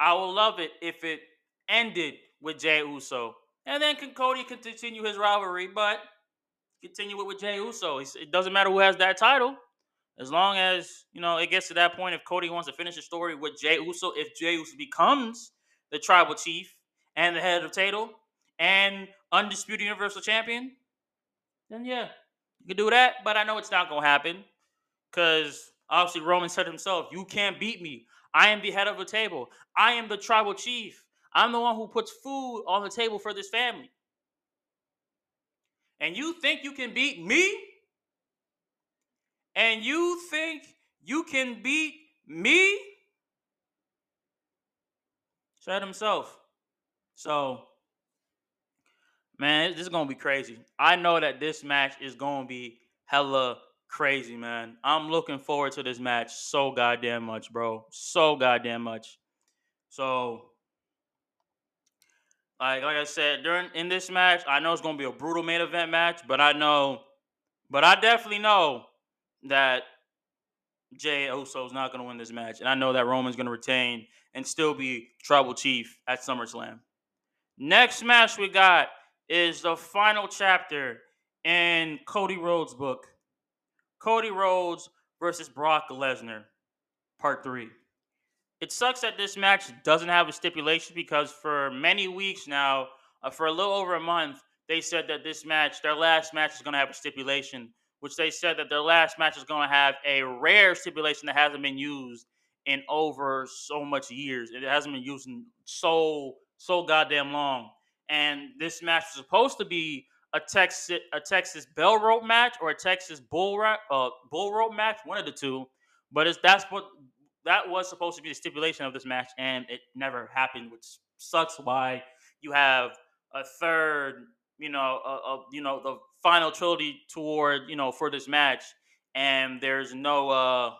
Speaker 1: I will love it if it ended with Jey Uso. And then can Cody continue his rivalry, but continue it with Jey Uso. It doesn't matter who has that title. As long as, you know, it gets to that point if Cody wants to finish the story with Jey Uso, if Jey Uso becomes the tribal chief and the head of title and undisputed universal champion, then yeah, you can do that. But I know it's not gonna happen. Cause obviously Roman said himself, you can't beat me. I am the head of the table. I am the tribal chief. I'm the one who puts food on the table for this family. And you think you can beat me? And you think you can beat me? Said himself. So, man, this is gonna be crazy. I know that this match is gonna be hella crazy, man. I'm looking forward to this match so goddamn much, bro. So goddamn much. So, like like I said, during in this match, I know it's gonna be a brutal main event match, but I know, but I definitely know that Jey Uso is not gonna win this match, and I know that Roman's gonna retain and still be tribal chief at SummerSlam. Next match we got is the final chapter in Cody Rhodes' book. Cody Rhodes versus Brock Lesnar, part three. It sucks that this match doesn't have a stipulation because for many weeks now, uh, for a little over a month, they said that this match, their last match, is going to have a stipulation, which they said that their last match is going to have a rare stipulation that hasn't been used in over so much years. It hasn't been used in so so goddamn long. And this match was supposed to be a Texas a Texas bell rope match or a Texas bull ra- uh, bull rope match, one of the two. But it's that's what that was supposed to be the stipulation of this match, and it never happened, which sucks. Why you have a third, you know, a, a, you know, the final trilogy toward, you know, for this match, and there's no, uh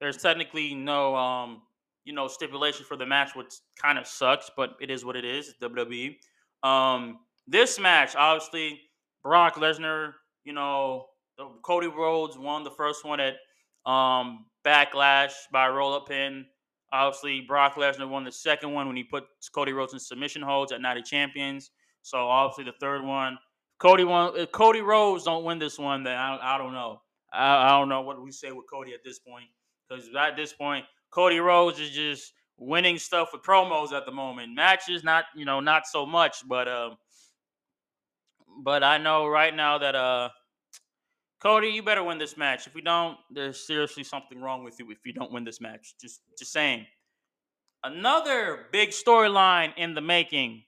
Speaker 1: there's technically no, um, you know, stipulation for the match, which kind of sucks, but it is what it is. WWE. Um, this match, obviously, Brock Lesnar, you know, Cody Rhodes won the first one at um, Backlash by roll up pin. Obviously, Brock Lesnar won the second one when he put Cody Rhodes in submission holds at Night of Champions. So obviously, the third one, Cody won. If Cody Rhodes don't win this one, then I, I don't know. I, I don't know what we say with Cody at this point because at this point, Cody Rhodes is just winning stuff with promos at the moment. Matches, not you know, not so much, but um, but I know right now that uh, Cody, you better win this match. If we don't, there's seriously something wrong with you if you don't win this match. Just just saying. Another big storyline in the making.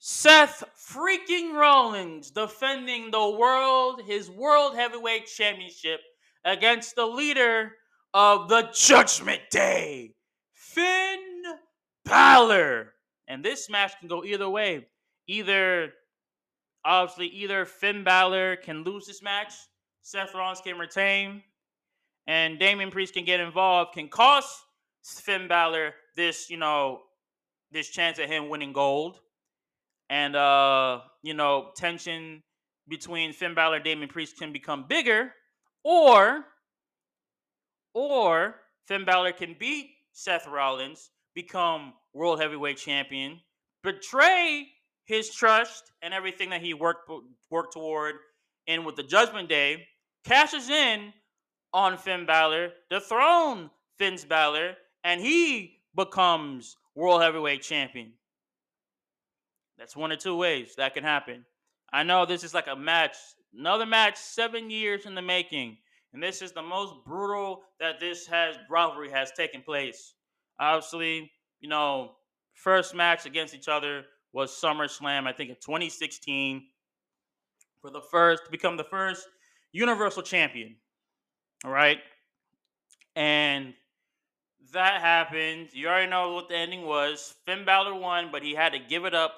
Speaker 1: Seth freaking Rollins defending the world, his world heavyweight championship against the leader of the Judgment Day, Finn Balor. And this match can go either way. Either Obviously, either Finn Balor can lose this match, Seth Rollins can retain, and Damian Priest can get involved, can cost Finn Balor this, you know, this chance at him winning gold. And uh, you know, tension between Finn Balor and Damian Priest can become bigger, or or Finn Balor can beat Seth Rollins, become world heavyweight champion, betray his trust and everything that he worked worked toward and with the Judgment Day cashes in on Finn Balor, dethrone Finn Balor, and he becomes World Heavyweight Champion. That's one of two ways that can happen. I know this is like a match, another match, seven years in the making, and this is the most brutal that this has rivalry has taken place. Obviously, you know, first match against each other was SummerSlam, I think in 2016, for the first to become the first Universal Champion. All right. And that happened. You already know what the ending was. Finn Balor won, but he had to give it up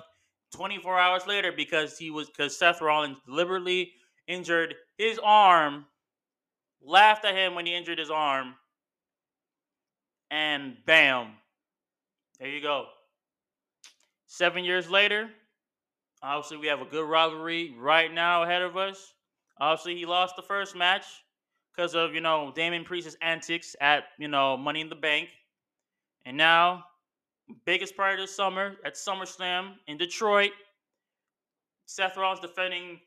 Speaker 1: 24 hours later because he was because Seth Rollins deliberately injured his arm, laughed at him when he injured his arm, and bam. There you go. Seven years later, obviously we have a good rivalry right now ahead of us. Obviously, he lost the first match because of you know Damian Priest's antics at you know Money in the Bank, and now biggest part of the summer at SummerSlam in Detroit. Seth Rollins defending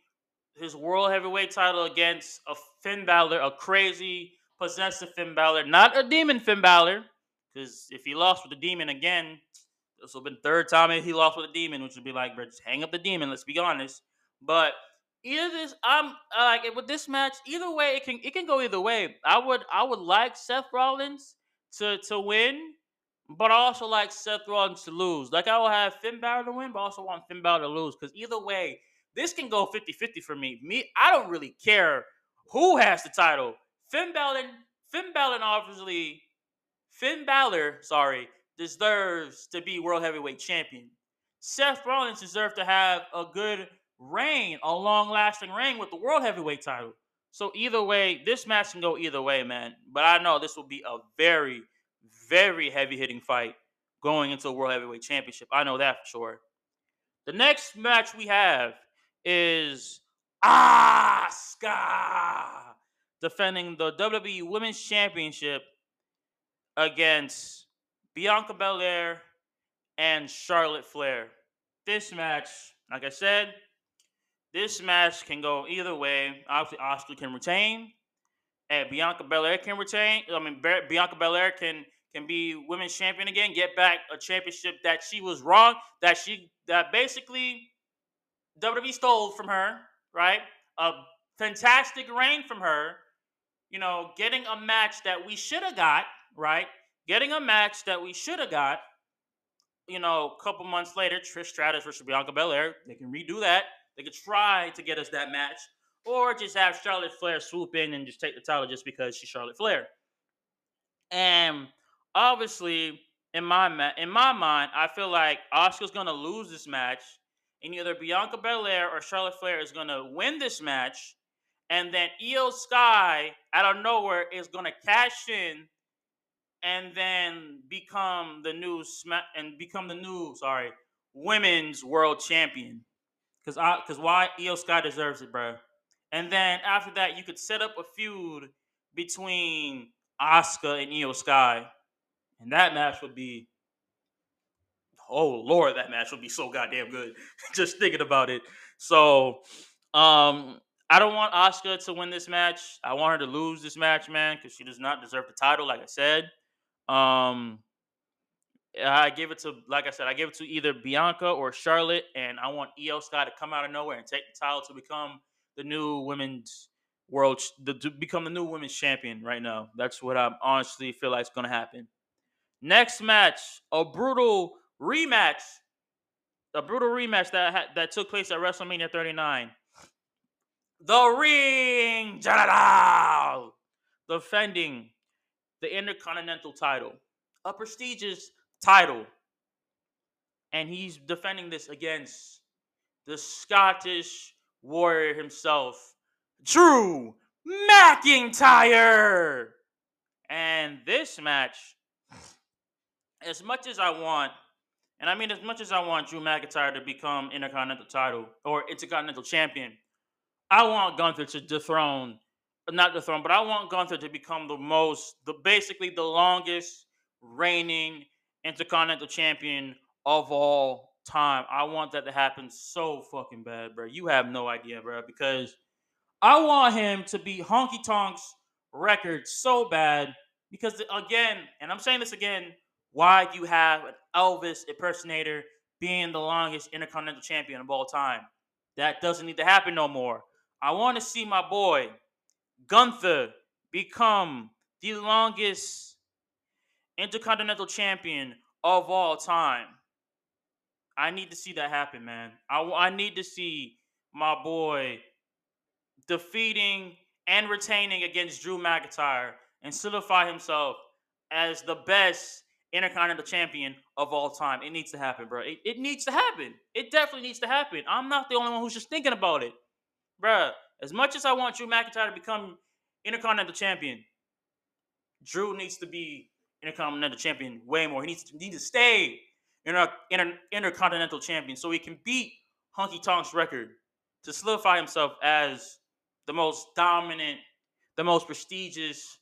Speaker 1: his world heavyweight title against a Finn Balor, a crazy possessive Finn Balor, not a demon Finn Balor, because if he lost with the demon again, this will be the third time he lost with a demon, which would be like, bro, just hang up the demon. Let's be honest. But either this, I'm like with this match. Either way, it can it can go either way. I would I would like Seth Rollins to to win, but I also like Seth Rollins to lose. Like I will have Finn Balor to win, but I also want Finn Balor to lose because either way, this can go 50-50 for me. Me, I don't really care who has the title. Finn Balor, Finn Balor, obviously, Finn Balor, sorry, deserves to be world heavyweight champion. Seth Rollins deserves to have a good reign, a long lasting reign with the world heavyweight title. So either way, this match can go either way, man. But I know this will be a very, very heavy hitting fight going into a world heavyweight championship. I know that for sure. The next match we have is Asuka defending the WWE Women's Championship against Bianca Belair and Charlotte Flair. This match, like I said, this match can go either way. Obviously, Asuka can retain, and Bianca Belair can retain. I mean, Bianca Belair can can be women's champion again, get back a championship that she was wrong, that she that basically WWE stole from her, right? A fantastic reign from her. You know, getting a match that we should have got, right? getting a match that we should have got, you know, a couple months later, Trish Stratus versus Bianca Belair. They can redo that. They could try to get us that match, or just have Charlotte Flair swoop in and just take the title just because she's Charlotte Flair. And obviously, in my ma- in my mind, I feel like Asuka's gonna lose this match, and either Bianca Belair or Charlotte Flair is gonna win this match, and then Iyo Sky out of nowhere is gonna cash in and then become the new sma- and become the new sorry women's world champion Cause I, cause why Iyo Sky deserves it, bro. And then after that, you could set up a feud between Asuka and Iyo Sky, and that match would be, oh lord, that match would be so goddamn good. *laughs* Just thinking about it. So, um, I don't want Asuka to win this match. I want her to lose this match, man, because she does not deserve the title. Like I said, um, I give it to, like I said, I give it to either Bianca or Charlotte, and I want Iyo Sky to come out of nowhere and take the title to become the new women's world, the, to become the new women's champion right now. That's what I honestly feel like is going to happen. Next match, a brutal rematch, a brutal rematch that ha- that took place at WrestleMania 39. The Ring General defending the Intercontinental title, a prestigious title. And he's defending this against the Scottish warrior himself, Drew McIntyre. And this match, as much as I want, and I mean as much as I want Drew McIntyre to become Intercontinental title or Intercontinental champion, I want Gunther to dethrone, not dethrone, but I want Gunther to become the most, the basically the longest reigning Intercontinental champion of all time. I want that to happen so fucking bad, bro. You have no idea, bro, because I want him to be Honky Tonk's record so bad because again, and I'm saying this again, why do you have an Elvis impersonator being the longest Intercontinental champion of all time? That doesn't need to happen no more. I want to see my boy Gunther become the longest Intercontinental champion of all time. I need to see that happen, man. I, I need to see my boy defeating and retaining against Drew McIntyre and solidify himself as the best Intercontinental Champion of all time. It needs to happen, bro. It, it needs to happen. It definitely needs to happen. I'm not the only one who's just thinking about it, bro. As much as I want Drew McIntyre to become Intercontinental Champion, Drew needs to be Intercontinental Champion way more. He needs to, need to stay inter, inter, Intercontinental Champion so he can beat Honky Tonk's record to solidify himself as the most dominant, the most prestigious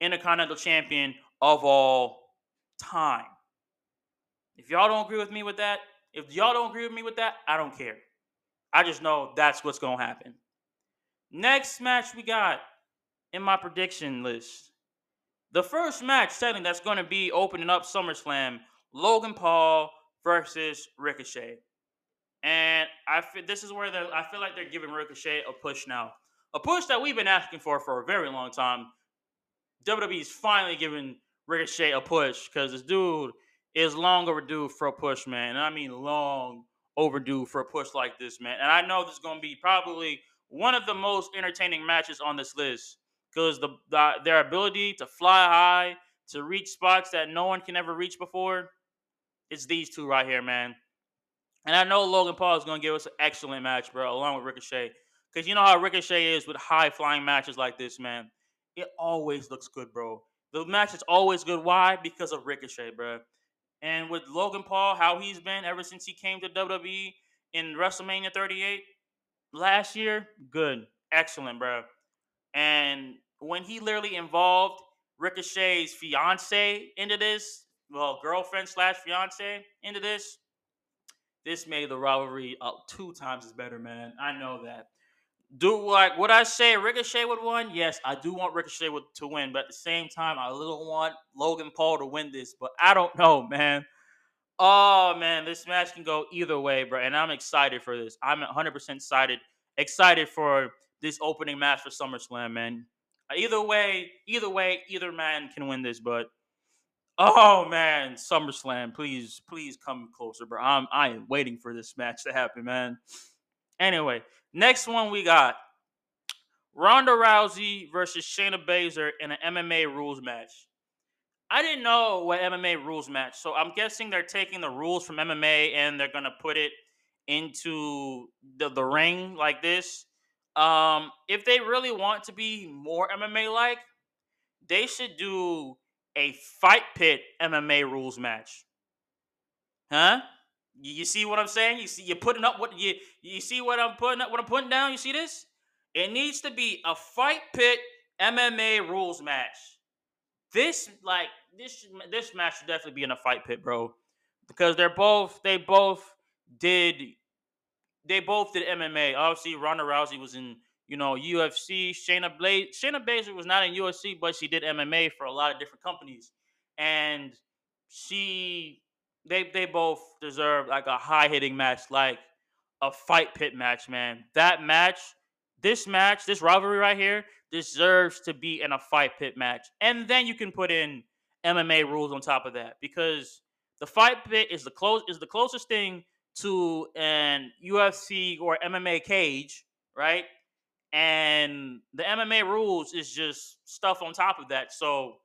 Speaker 1: Intercontinental Champion of all time. If y'all don't agree with me with that, if y'all don't agree with me with that, I don't care. I just know that's what's going to happen. Next match we got in my prediction list the first match setting that's going to be opening up SummerSlam, Logan Paul versus Ricochet. And I feel this is where I feel like they're giving Ricochet a push now. A push that we've been asking for for a very long time. WWE is finally giving Ricochet a push because this dude is long overdue for a push, man. And I mean long overdue for a push like this, man. And I know this is going to be probably one of the most entertaining matches on this list because the, the their ability to fly high, to reach spots that no one can ever reach before, it's these two right here, man. And I know Logan Paul is going to give us an excellent match, bro, along with Ricochet. Because you know how Ricochet is with high flying matches like this, man. It always looks good, bro. The match is always good. Why? Because of Ricochet, bro. And with Logan Paul, how he's been ever since he came to WWE in WrestleMania 38 last year, good. Excellent, bro. And when he literally involved Ricochet's fiance into this, well, girlfriend slash fiance into this, this made the rivalry uh, two times as better, man. I know that. Do like would I say Ricochet would win? Yes, I do want Ricochet to win, but at the same time, I little want Logan Paul to win this. But I don't *laughs* know, man. Oh man, this match can go either way, bro, and I'm excited for this. I'm 100% excited, excited for this opening match for SummerSlam, man. Either way, either way, either man can win this. But oh man, SummerSlam, please, please come closer, bro. I'm I am waiting for this match to happen, man. Anyway, next one we got Ronda Rousey versus Shayna Baszler in an MMA rules match. I didn't know what MMA rules match, so I'm guessing they're taking the rules from MMA and they're gonna put it into the, the ring like this. Um, if they really want to be more MMA like, they should do a fight pit MMA rules match. Huh? You, you see what I'm saying? You see, you're putting up what you you see what I'm putting up, what I'm putting down. You see this? It needs to be a fight pit MMA rules match. This like this this match should definitely be in a fight pit, bro, because they're both they both did they both did MMA. Obviously, Ronda Rousey was in you know UFC. Shayna Blaze Shayna Baszler was not in UFC, but she did MMA for a lot of different companies, and she they they both deserve like a high hitting match, like a fight pit match, man. That match, this match, this rivalry right here deserves to be in a fight pit match, and then you can put in MMA rules on top of that because the fight pit is the close is the closest thing to an UFC or MMA cage, right? And the MMA rules is just stuff on top of that. So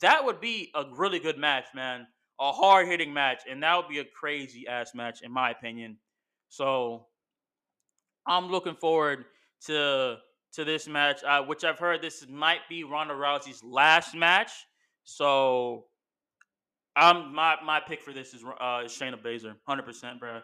Speaker 1: that would be a really good match, man. A hard hitting match, and that would be a crazy ass match, in my opinion. So I'm looking forward to to this match, uh, which I've heard this might be Ronda Rousey's last match. So I'm my my pick for this is uh Shayna Baszler, hundred percent, bro.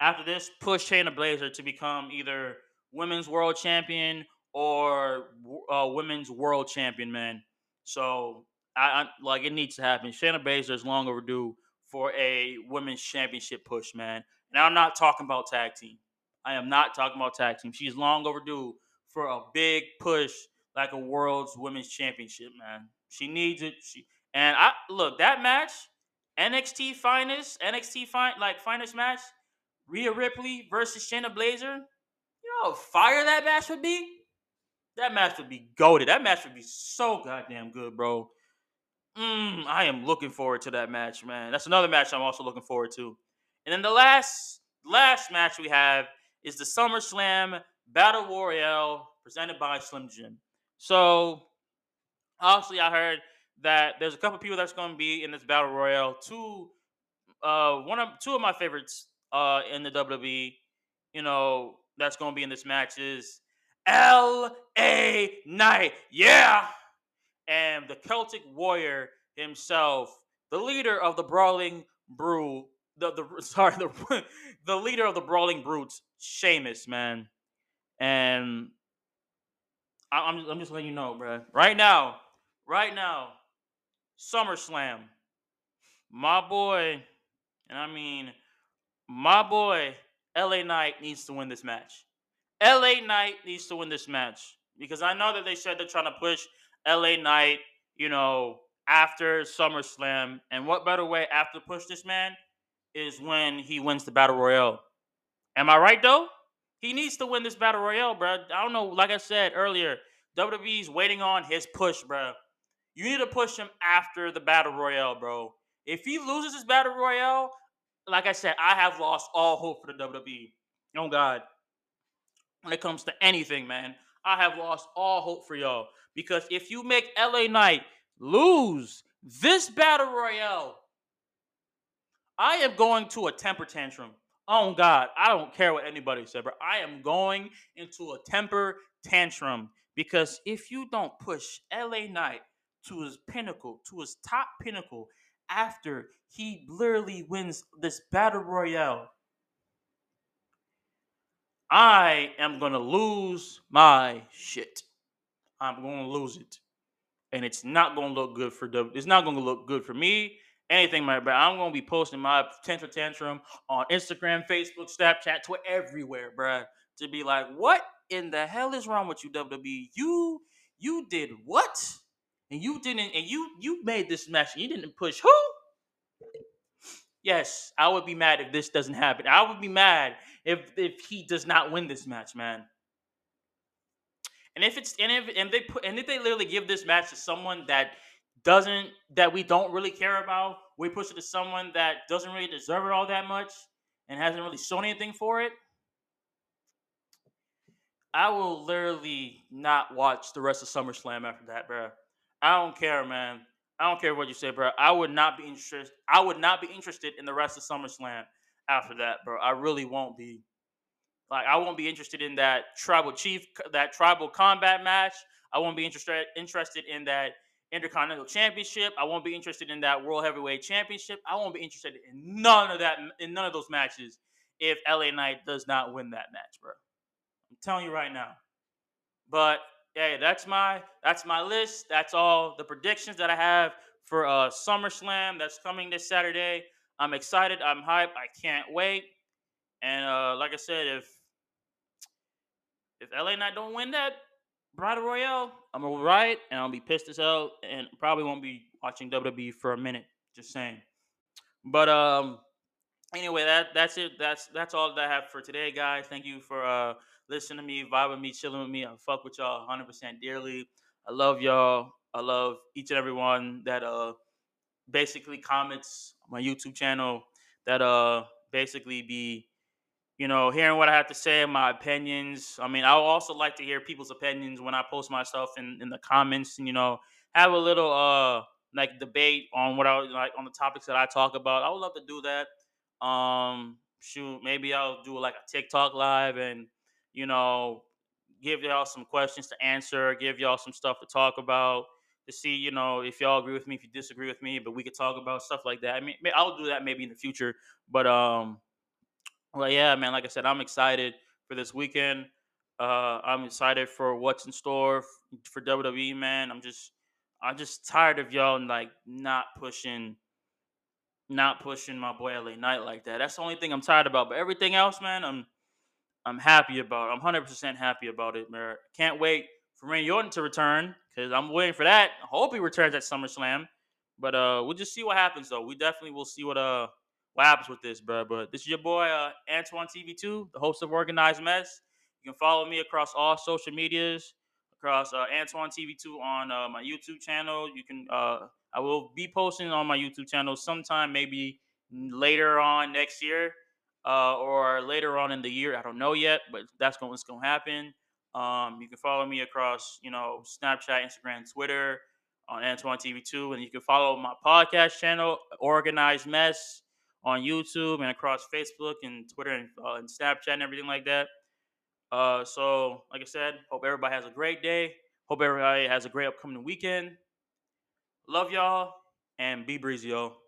Speaker 1: After this, push Shayna Baszler to become either women's world champion or uh, women's world champion, man. So I, I, like it needs to happen. Shayna Baszler is long overdue for a women's championship push, man. And I'm not talking about tag team. I am not talking about tag team. She's long overdue for a big push like a world's women's championship, man. She needs it. She and I look that match, NXT finest, NXT fine like finest match Rhea Ripley versus Shayna Baszler. You know fire that match would be? That match would be goaded. That match would be so goddamn good, bro. Mm, I am looking forward to that match, man. That's another match I'm also looking forward to. And then the last last match we have is the SummerSlam Battle Royale presented by Slim Jim. So obviously I heard that there's a couple people that's going to be in this Battle Royale. Two uh one of two of my favorites uh, in the WWE, you know, that's going to be in this match is L.A. Knight. Yeah. And the Celtic Warrior himself, the leader of the Brawling Brew, the, the *laughs* sorry, the, the leader of the Brawling Brutes, Sheamus, man. And I, I'm, I'm just letting you know, bro. Right now, right now, SummerSlam, my boy, and I mean my boy LA Knight needs to win this match. LA Knight needs to win this match because I know that they said they're trying to push LA Knight, you know, after SummerSlam. And what better way after push this man is when he wins the Battle Royale. Am I right though? He needs to win this Battle Royale, bro. I don't know. Like I said earlier, WWE's waiting on his push, bro. You need to push him after the Battle Royale, bro. If he loses his Battle Royale, like I said, I have lost all hope for the WWE. Oh God. When it comes to anything, man, I have lost all hope for y'all. Because if you make LA Knight lose this battle royale, I am going to a temper tantrum. Oh God, I don't care what anybody said, but I am going into a temper tantrum because if you don't push LA Knight to his pinnacle, to his top pinnacle, after he literally wins this battle royale, I am gonna lose my shit. I'm gonna lose it, and it's not gonna look good for W. It's not gonna look good for me. Anything, my bro. I'm gonna be posting my potential tantrum on Instagram, Facebook, Snapchat, Twitter, everywhere, bruh. To be like, what in the hell is wrong with you, WWE? You you did what? And you didn't, and you you made this match. And you didn't push who? Yes, I would be mad if this doesn't happen. I would be mad if if he does not win this match, man. And if it's and if and they put and if they literally give this match to someone that doesn't that we don't really care about, we push it to someone that doesn't really deserve it all that much and hasn't really shown anything for it. I will literally not watch the rest of SummerSlam after that, bro. I don't care, man. I don't care what you say, bro. I would not be interested. I would not be interested in the rest of SummerSlam after that, bro. I really won't be. Like, I won't be interested in that tribal chief, that tribal combat match. I won't be interested interested in that Intercontinental Championship. I won't be interested in that World Heavyweight Championship. I won't be interested in none of that in none of those matches if LA Knight does not win that match, bro. I'm telling you right now. But hey, that's my that's my list. That's all the predictions that I have for uh SummerSlam that's coming this Saturday. I'm excited. I'm hyped. I can't wait. And uh like I said, if if LA Knight don't win that Battle Royale, I'm gonna riot and I'll be pissed as hell and probably won't be watching WWE for a minute. Just saying. But um anyway, that that's it. That's that's all that I have for today, guys. Thank you for uh listening to me, vibing with me, chilling with me. I fuck with y'all 100% dearly. I love y'all. I love each and every one that uh basically comments on my YouTube channel that uh basically be you know hearing what I have to say, my opinions. I mean, I would also like to hear people's opinions when I post myself in in the comments and you know have a little uh like debate on what I like on the topics that I talk about. I would love to do that. Um shoot, maybe I'll do like a TikTok live and you know give y'all some questions to answer, give y'all some stuff to talk about to see, you know, if y'all agree with me, if you disagree with me, but we could talk about stuff like that. I mean, I'll do that maybe in the future, but um, well, yeah, man. Like I said, I'm excited for this weekend. Uh, I'm excited for what's in store for WWE, man. I'm just, I'm just tired of y'all like not pushing, not pushing my boy LA Knight like that. That's the only thing I'm tired about. But everything else, man, I'm, I'm happy about. I'm 100% happy about it, man. Can't wait for Randy Orton to return because I'm waiting for that. I hope he returns at SummerSlam. But uh, we'll just see what happens, though. We definitely will see what uh what happens with this, bro. But this is your boy uh, Antoine TV2, the host of Organized Mess. You can follow me across all social medias, across uh, Antoine TV2 on uh, my YouTube channel. You can uh, I will be posting on my YouTube channel sometime, maybe later on next year uh, or later on in the year. I don't know yet, but that's going going to happen. Um, you can follow me across, you know, Snapchat, Instagram, Twitter on Antoine TV2, and you can follow my podcast channel, Organized Mess, on YouTube and across Facebook and Twitter and, uh, and Snapchat and everything like that. Uh, so, like I said, hope everybody has a great day. Hope everybody has a great upcoming weekend. Love y'all and be breezy, y'all.